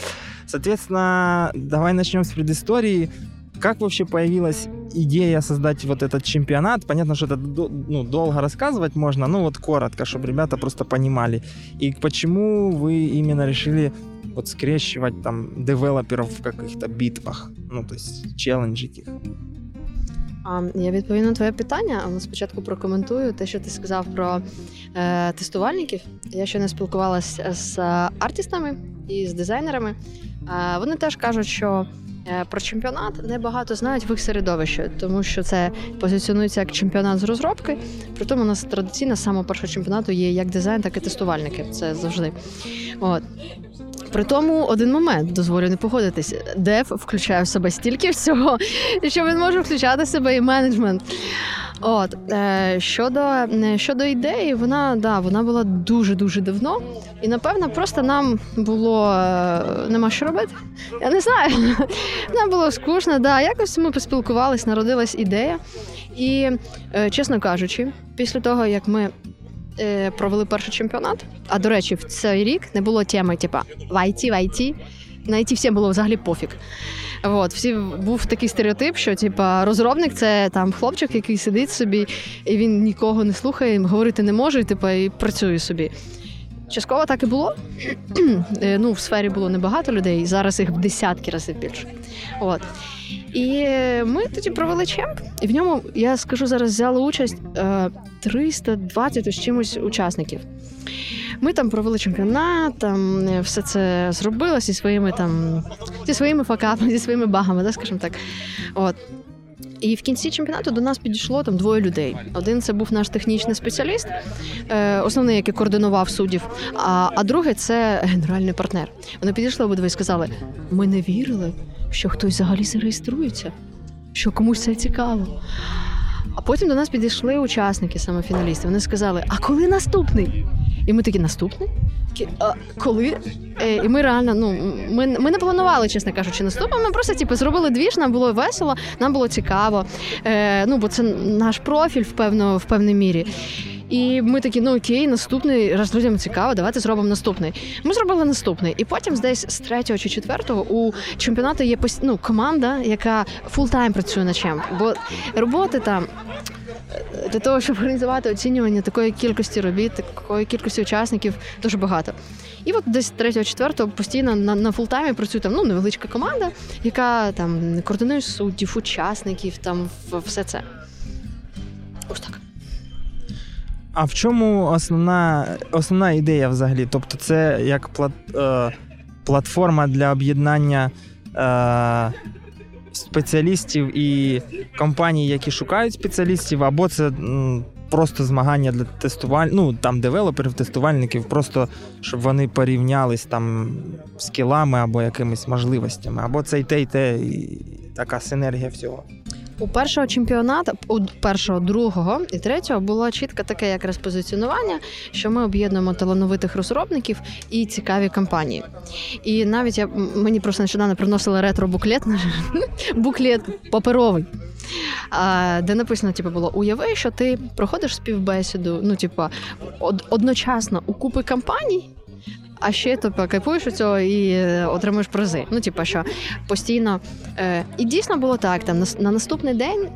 Соответственно, давай начнем с предыстории. Как вообще появилась идея создать вот этот чемпионат? Понятно, что это ну, долго рассказывать можно, ну вот коротко, чтобы ребята просто понимали. И почему вы именно решили вот скрещивать там девелоперов в каких-то битвах, ну, то есть челенджить їх. Я відповім на твоє питання, але спочатку прокоментую те, що ти сказав про е, тестувальників. Я ще не спілкувалася з артистами і з дизайнерами. Е, вони теж кажуть, що е, про чемпіонат небагато знають в їх середовищі, тому що це позиціонується як чемпіонат з розробки. При тому у нас традиційно з самого першого чемпіонату є як дизайн, так і тестувальники. Це завжди. От. При тому один момент дозволю не погодитись. Дев включає в себе стільки всього, що він може включати в себе і менеджмент. От е, щодо е, щодо ідеї, вона да, вона була дуже дуже давно, і напевно, просто нам було е, нема що робити. Я не знаю. [laughs] Нам було скучно. Да, якось ми поспілкувались, народилась ідея. І, чесно кажучи, після того як ми провели перший чемпіонат. А до речі, в цей рік не було теми, типа в IT, в IT. На IT всім було взагалі пофіг. От, всі був такий стереотип, що типа розробник це там хлопчик, який сидить собі, і він нікого не слухає, говорити не може, і типа і працює собі. Частково так і було. [clears throat] Е, ну, В сфері було небагато людей, зараз їх в десятки разів більше. От. І ми тоді провели чемп, і в ньому, я скажу зараз, взяли участь 320 е, з чимось учасників. Ми там провели чемпіонат, там е, все це зробили зі своїми там зі своїми факапами, зі своїми багами, да, скажімо так. От. І в кінці чемпіонату до нас підійшло там двоє людей. Один це був наш технічний спеціаліст, е, основний, який координував суддів, а а другий це генеральний партнер. Вони підійшли обидва і сказали: ми не вірили, що хтось взагалі зареєструється, що комусь це цікаво. А потім до нас підійшли учасники, саме фіналісти. Вони сказали: А коли наступний? І ми такі наступний? а коли? Е, і ми реально, ну ми ми не планували, чесно кажучи, наступного. Ми просто типу, зробили двіж, нам було весело, нам було цікаво. Е, Ну, бо це наш профіль в певно, в певній мірі. І ми такі, ну окей, наступний раз людям цікаво, давайте зробимо наступний. Ми зробили наступний, і потім десь з третього чи четвертого у чемпіонату є ну, команда, яка full-time працює на чемп. Бо роботи там е, для того, щоб організувати оцінювання такої кількості робіт, такої кількості учасників, дуже багато. І от десь 3-4 постійно на, на full-time і працює там ну, невеличка команда, яка там координує суддів, учасників, там все це. Ось так. А в чому основна, основна ідея взагалі? Тобто, це як плат, е, платформа для об'єднання е, спеціалістів і компаній, які шукають спеціалістів, або це м, просто змагання для тестуваль... ну там девелоперів, тестувальників, просто щоб вони порівнялись там скілами або якимись можливостями, або це і те, і те, і така синергія всього. У першого чемпіоната, у першого, другого і третього було чітко таке якраз позиціонування, що ми об'єднуємо талановитих розробників і цікаві компанії. І навіть я мені просто нещодавно приносили ретро-буклет, [laughs] буклет паперовий. Де написано, типу, було: уяви, що ти проходиш співбесіду, ну, типу, од- одночасно у купи компаній, а ще типу, кайфуєш у цього і е, отримуєш призи. Ну, типу, що постійно. Е, і дійсно було так. Там на, на наступний день.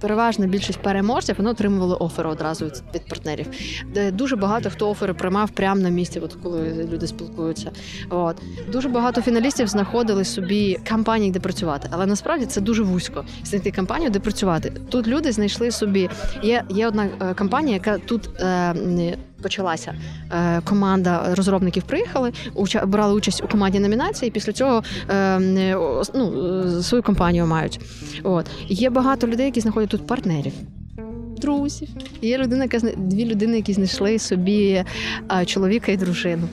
Переважна більшість переможців вони отримували офери одразу від, партнерів. Де дуже багато хто офери приймав прямо на місці, от коли люди спілкуються. От дуже багато фіналістів знаходили собі компанії, де працювати. Але насправді це дуже вузько знайти компанію, де працювати. Тут люди знайшли собі. Є, є одна е, компанія, яка тут е, почалася. Е, команда розробників приїхали, уча, брали участь у команді номінації. і Після цього е, ну, е, свою компанію мають. От є багато людей, які знаходять тут партнерів. Друзів. Є людина, яка дві людини, які знайшли собі а, чоловіка і дружину.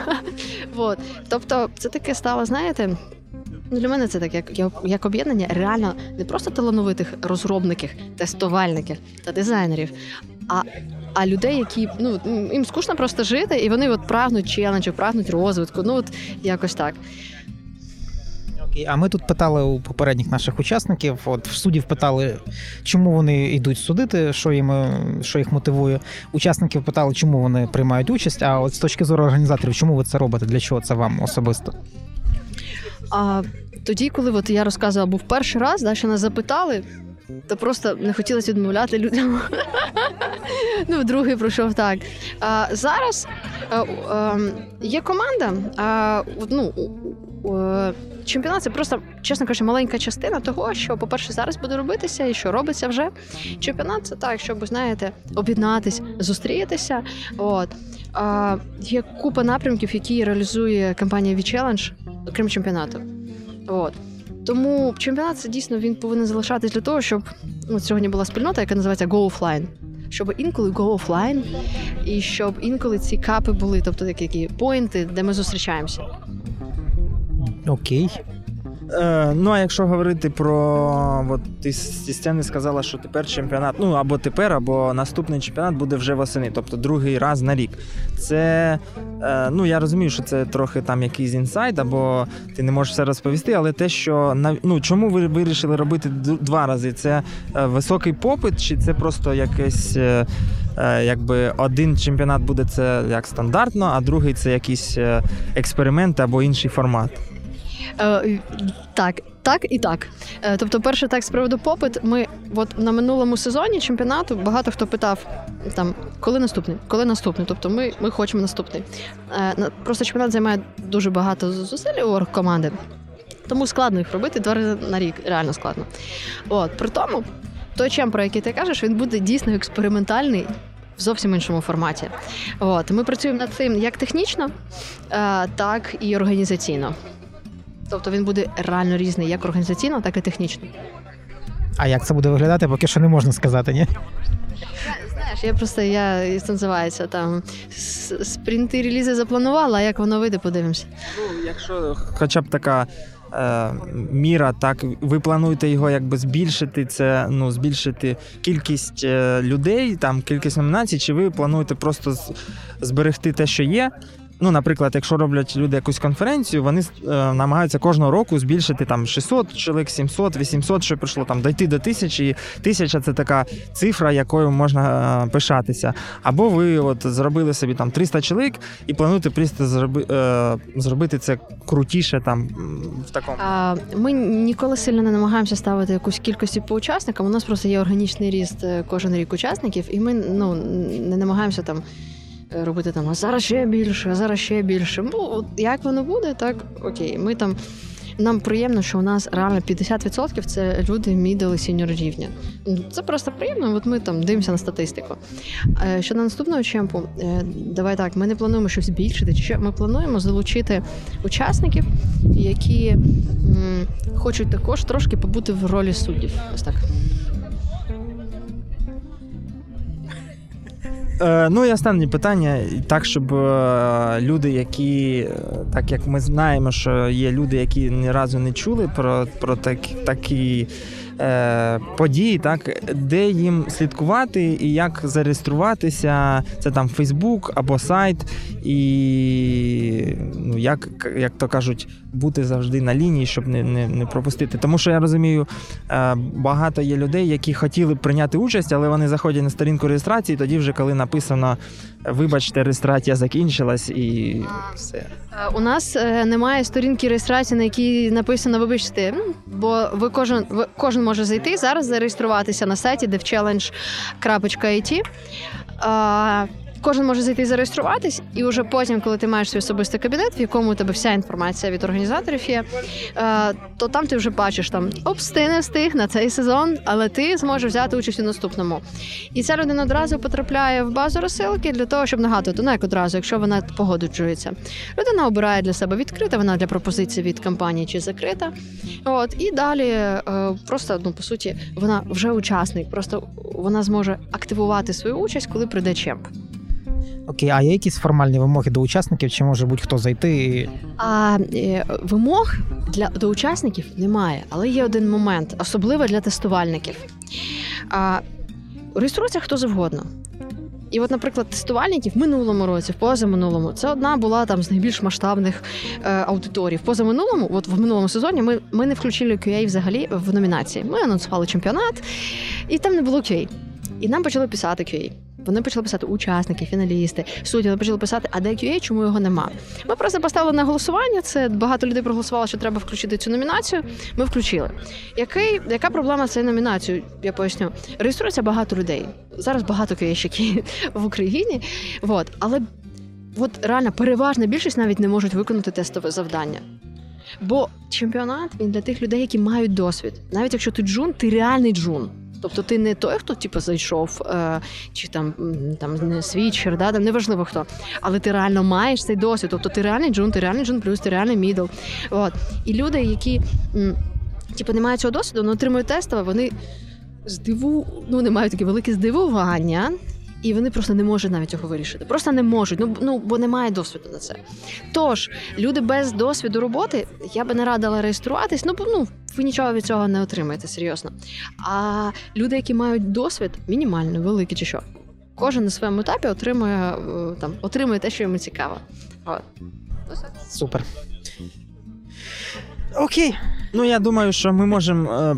[laughs] От. Тобто, це таке стало, знаєте. Ну, для мене це так, як, як об'єднання реально не просто талановитих розробників, тестувальників та дизайнерів, а, а людей, які ну їм скучно просто жити, і вони от прагнуть челенджів, прагнуть розвитку. Ну от якось так. Окей, а ми тут питали у попередніх наших учасників. От в суддів питали, чому вони йдуть судити, що їм що їх мотивує. Учасників питали, чому вони приймають участь. А от з точки зору організаторів, чому ви це робите? Для чого це вам особисто? А тоді, коли от я розказувала, був перший раз, да, що нас запитали, то просто не хотілося відмовляти людям. ну, другий пройшов так. А, зараз а, ем, є команда. А, ну, е, Чемпіонат це просто, чесно кажучи, маленька частина того, що, по-перше, зараз буде робитися і що робиться вже. Чемпіонат це так, щоб, знаєте, об'єднатись, зустрітися. От. А, є купа напрямків, які реалізує компанія V-Challenge, окрім чемпіонату. От. Тому чемпіонат це дійсно він повинен залишатись для того, щоб от сьогодні була спільнота, яка називається Go Offline. Щоб інколи go offline, і щоб інколи ці капи були, тобто такі, поінти, де ми зустрічаємося. Окей. Е, ну, а якщо говорити про. От ти зі сцени сказала, що тепер чемпіонат, ну або тепер, або наступний чемпіонат буде вже восени, тобто другий раз на рік. Це. Е, ну, я розумію, що це трохи там якийсь інсайт, або ти не можеш все розповісти, але те, що ну, чому ви вирішили робити два рази? Це е, високий попит, чи це просто якесь. Е, Якби один чемпіонат буде це як стандартно, а другий це якийсь експеримент або інший формат. Е, так, так і так. Е, тобто, перше, так з приводу попит. Ми от на минулому сезоні чемпіонату багато хто питав там, коли наступний, коли наступний. Тобто, ми, ми хочемо наступний. Е, просто чемпіонат займає дуже багато зусиль у команди. Тому складно їх робити два рази на рік, реально складно. От, при тому, той чем, про який ти кажеш, він буде дійсно експериментальний в зовсім іншому форматі. От, ми працюємо над цим як технічно, так і організаційно. Тобто він буде реально різний як організаційно, так і технічно. А як це буде виглядати, поки що не можна сказати, ні? Знаєш, я просто я як це називається там спринти релізи запланувала, а як воно вийде, подивимося. Ну, якщо хоча б така е, міра, так ви плануєте його якби збільшити, це ну збільшити кількість е, людей, там кількість номінацій, чи ви плануєте просто зберегти те, що є, ну, наприклад, якщо роблять люди якусь конференцію, вони е, намагаються кожного року збільшити там 600 чоловік, 700, 800, що прийшло там дойти до тисячі. Тисяча це така цифра, якою можна е, пишатися. Або ви от зробили собі там 300 чоловік і плануєте просто зроби, е, зробити це крутіше там в такому. Ми ніколи сильно не намагаємося ставити якусь кількості по учасникам. У нас просто є органічний ріст кожен рік учасників, і ми ну не намагаємося там. Е, Робити там, а зараз ще більше, а зараз ще більше. Ну, от як воно буде, так окей. Ми там нам приємно, що у нас реально 50% це люди і senior рівня. Ну, Це просто приємно. От ми там дивимося на статистику. Е, Щодо наступного чемпу, е, давай так, ми не плануємо щось збільшити. Чи? Ми плануємо залучити учасників, які м, хочуть також трошки побути в ролі суддів. Ось так. Ну і останнє питання, так, щоб е, люди, які, е, так як ми знаємо, що є люди, які ні разу не чули про, про так, такі е, події, так, де їм слідкувати і як зареєструватися, це там Фейсбук або сайт, і ну, як, як то кажуть, бути завжди на лінії, щоб не, не, не пропустити. Тому що я розумію, е, багато є людей, які хотіли б прийняти участь, але вони заходять на сторінку реєстрації, тоді вже коли написано вибачте, реєстрація закінчилась і все. Е, У нас е, немає сторінки реєстрації, на якій написано вибачте, бо ви кожен ви, кожен може зайти зараз, зареєструватися на сайті devchallenge.it. Кожен може зайти і зареєструватись, і вже потім, коли ти маєш свій особистий кабінет, в якому у тебе вся інформація від організаторів є, е, то там ти вже бачиш там опс, ти не встиг на цей сезон, але ти зможеш взяти участь у наступному. І ця людина одразу потрапляє в базу розсилки для того, щоб нагадувати, ну як одразу, якщо вона погоджується. Людина обирає для себе відкрита, вона для пропозиції від компанії чи закрита. От і далі е, просто ну по суті вона вже учасник, просто вона зможе активувати свою участь, коли прийде чемп. Окей, а є якісь формальні вимоги до учасників, чи може будь-хто зайти? А е, вимог для до учасників немає, але є один момент, особливо для тестувальників. А, реєструється хто завгодно. І от, наприклад, тестувальників в минулому році, в позаминулому, це одна була там з найбільш масштабних е, аудиторій. В позаминулому, от в минулому сезоні, ми, ми не включили QA взагалі в номінації. Ми анонсували чемпіонат, і там не було QA. І нам почали писати QA. Вони почали писати учасники, фіналісти, судді. Вони почали писати, а де QA, чому його нема. Ми просто поставили на голосування. Це багато людей проголосувало, що треба включити цю номінацію. Ми включили. Який, яка проблема з цією номінацією? Я поясню. Реєструється багато людей. Зараз багато QA -щиків в Україні. От. Але от реально переважна більшість навіть не можуть виконати тестове завдання. Бо чемпіонат він для тих людей, які мають досвід. Навіть якщо ти джун, ти реальний джун. Тобто ти не той, хто типу, зайшов, е, чи там, там не switcher, да, там неважливо хто. Але ти реально маєш цей досвід. Тобто ти реальний джун, ти реальний джун плюс, ти реальний middle. От. І люди, які типу, не мають цього досвіду, але отримують тестове, вони здиву... ну, не мають таке велике здивування. І вони просто не можуть навіть цього вирішити. Просто не можуть, ну, ну бо немає досвіду на це. Тож, люди без досвіду роботи, я би не радила реєструватись, ну бо ну, ви нічого від цього не отримаєте, серйозно. А люди, які мають досвід, мінімально, великий чи що, кожен на своєму етапі отримує е, там, отримує те, що йому цікаво. От. Супер. Окей. Ну, я думаю, що ми можемо е,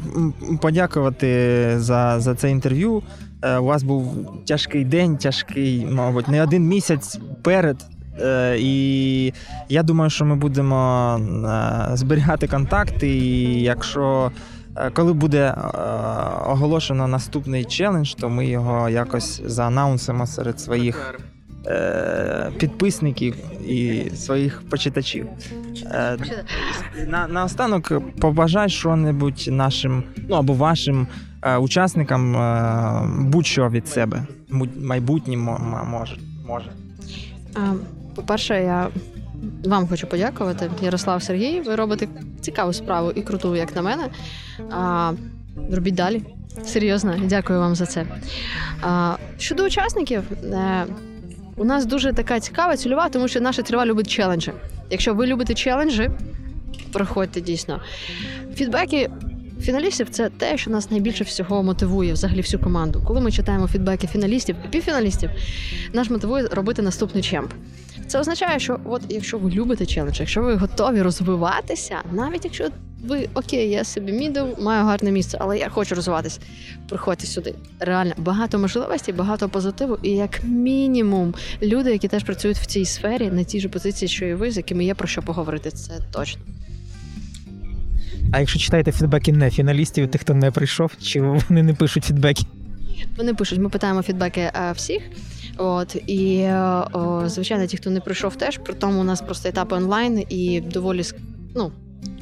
подякувати за, за це інтерв'ю. Е, у вас був тяжкий день, тяжкий, мабуть, не один місяць перед. Е, і я думаю, що ми будемо е, зберігати контакти. І якщо коли буде оголошено наступний челендж, то ми його якось заанонсимо серед своїх підписників і своїх почитачів. На, наостанок побажай що-небудь нашим, ну або вашим учасникам е, будь-що від себе. Майбутнім може. може. По-перше, я вам хочу подякувати, Ярослав Сергій. Ви робите цікаву справу і круту, як на мене. Робіть далі. Серйозно, дякую вам за це. Щодо учасників, е, у нас дуже така цікава цільова, тому що наша цільова любить челенджі. Якщо ви любите челенджі, проходьте дійсно. Фідбеки фіналістів це те, що нас найбільше всього мотивує взагалі всю команду. Коли ми читаємо фідбеки фіналістів і півфіналістів, нас мотивує робити наступний чемп. Це означає, що от якщо ви любите челендж, якщо ви готові розвиватися, навіть якщо ви окей, я собі middle, маю гарне місце, але я хочу розвиватися. Приходьте сюди. Реально багато можливостей, багато позитиву, і як мінімум люди, які теж працюють в цій сфері, на тій же позиції, що і ви, з якими є про що поговорити. Це точно. А якщо читаєте фідбеки не фіналістів, тих, хто не прийшов, чи вони не пишуть фідбеки? Вони пишуть, ми питаємо фідбеки е, всіх. От і е, о, звичайно, ті, хто не прийшов, теж при тому у нас просто етапи онлайн і доволі ну,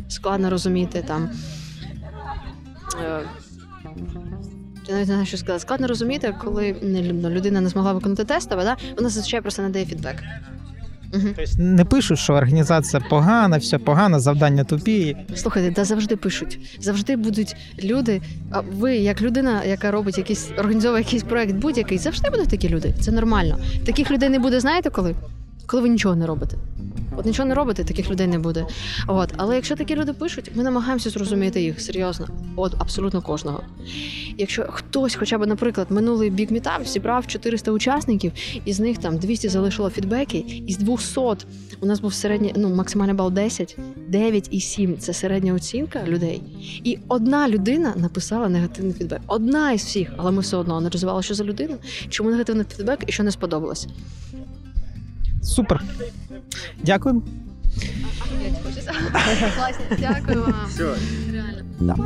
складно розуміти там. Е, я навіть не знаю, що сказати. Складно розуміти, коли ну, людина не змогла виконати тестове, да? вона зазвичай просто не дає фідбек. Тобто не пишуть, що організація погана, все погано, завдання тупі. Слухайте, та завжди пишуть. Завжди будуть люди. А ви, як людина, яка робить якийсь організовує якийсь проект, будь-який, завжди будуть такі люди. Це нормально. Таких людей не буде, знаєте коли? Коли ви нічого не робите. От нічого не робите, таких людей не буде. От, але якщо такі люди пишуть, ми намагаємося зрозуміти їх серйозно, от абсолютно кожного. Якщо хтось, хоча б, наприклад, минулий бік Meetup зібрав 400 учасників, із них там 200 залишило фідбеки, із 200 у нас був середній, ну максимальний бал 10, 9 і 7 – це середня оцінка людей. І одна людина написала негативний фідбек. Одна із всіх, але ми все одно аналізували, що за людина, чому негативний фідбек і що не сподобалось. Супер. Дякую. Класно, дякую вам. Реально. Да.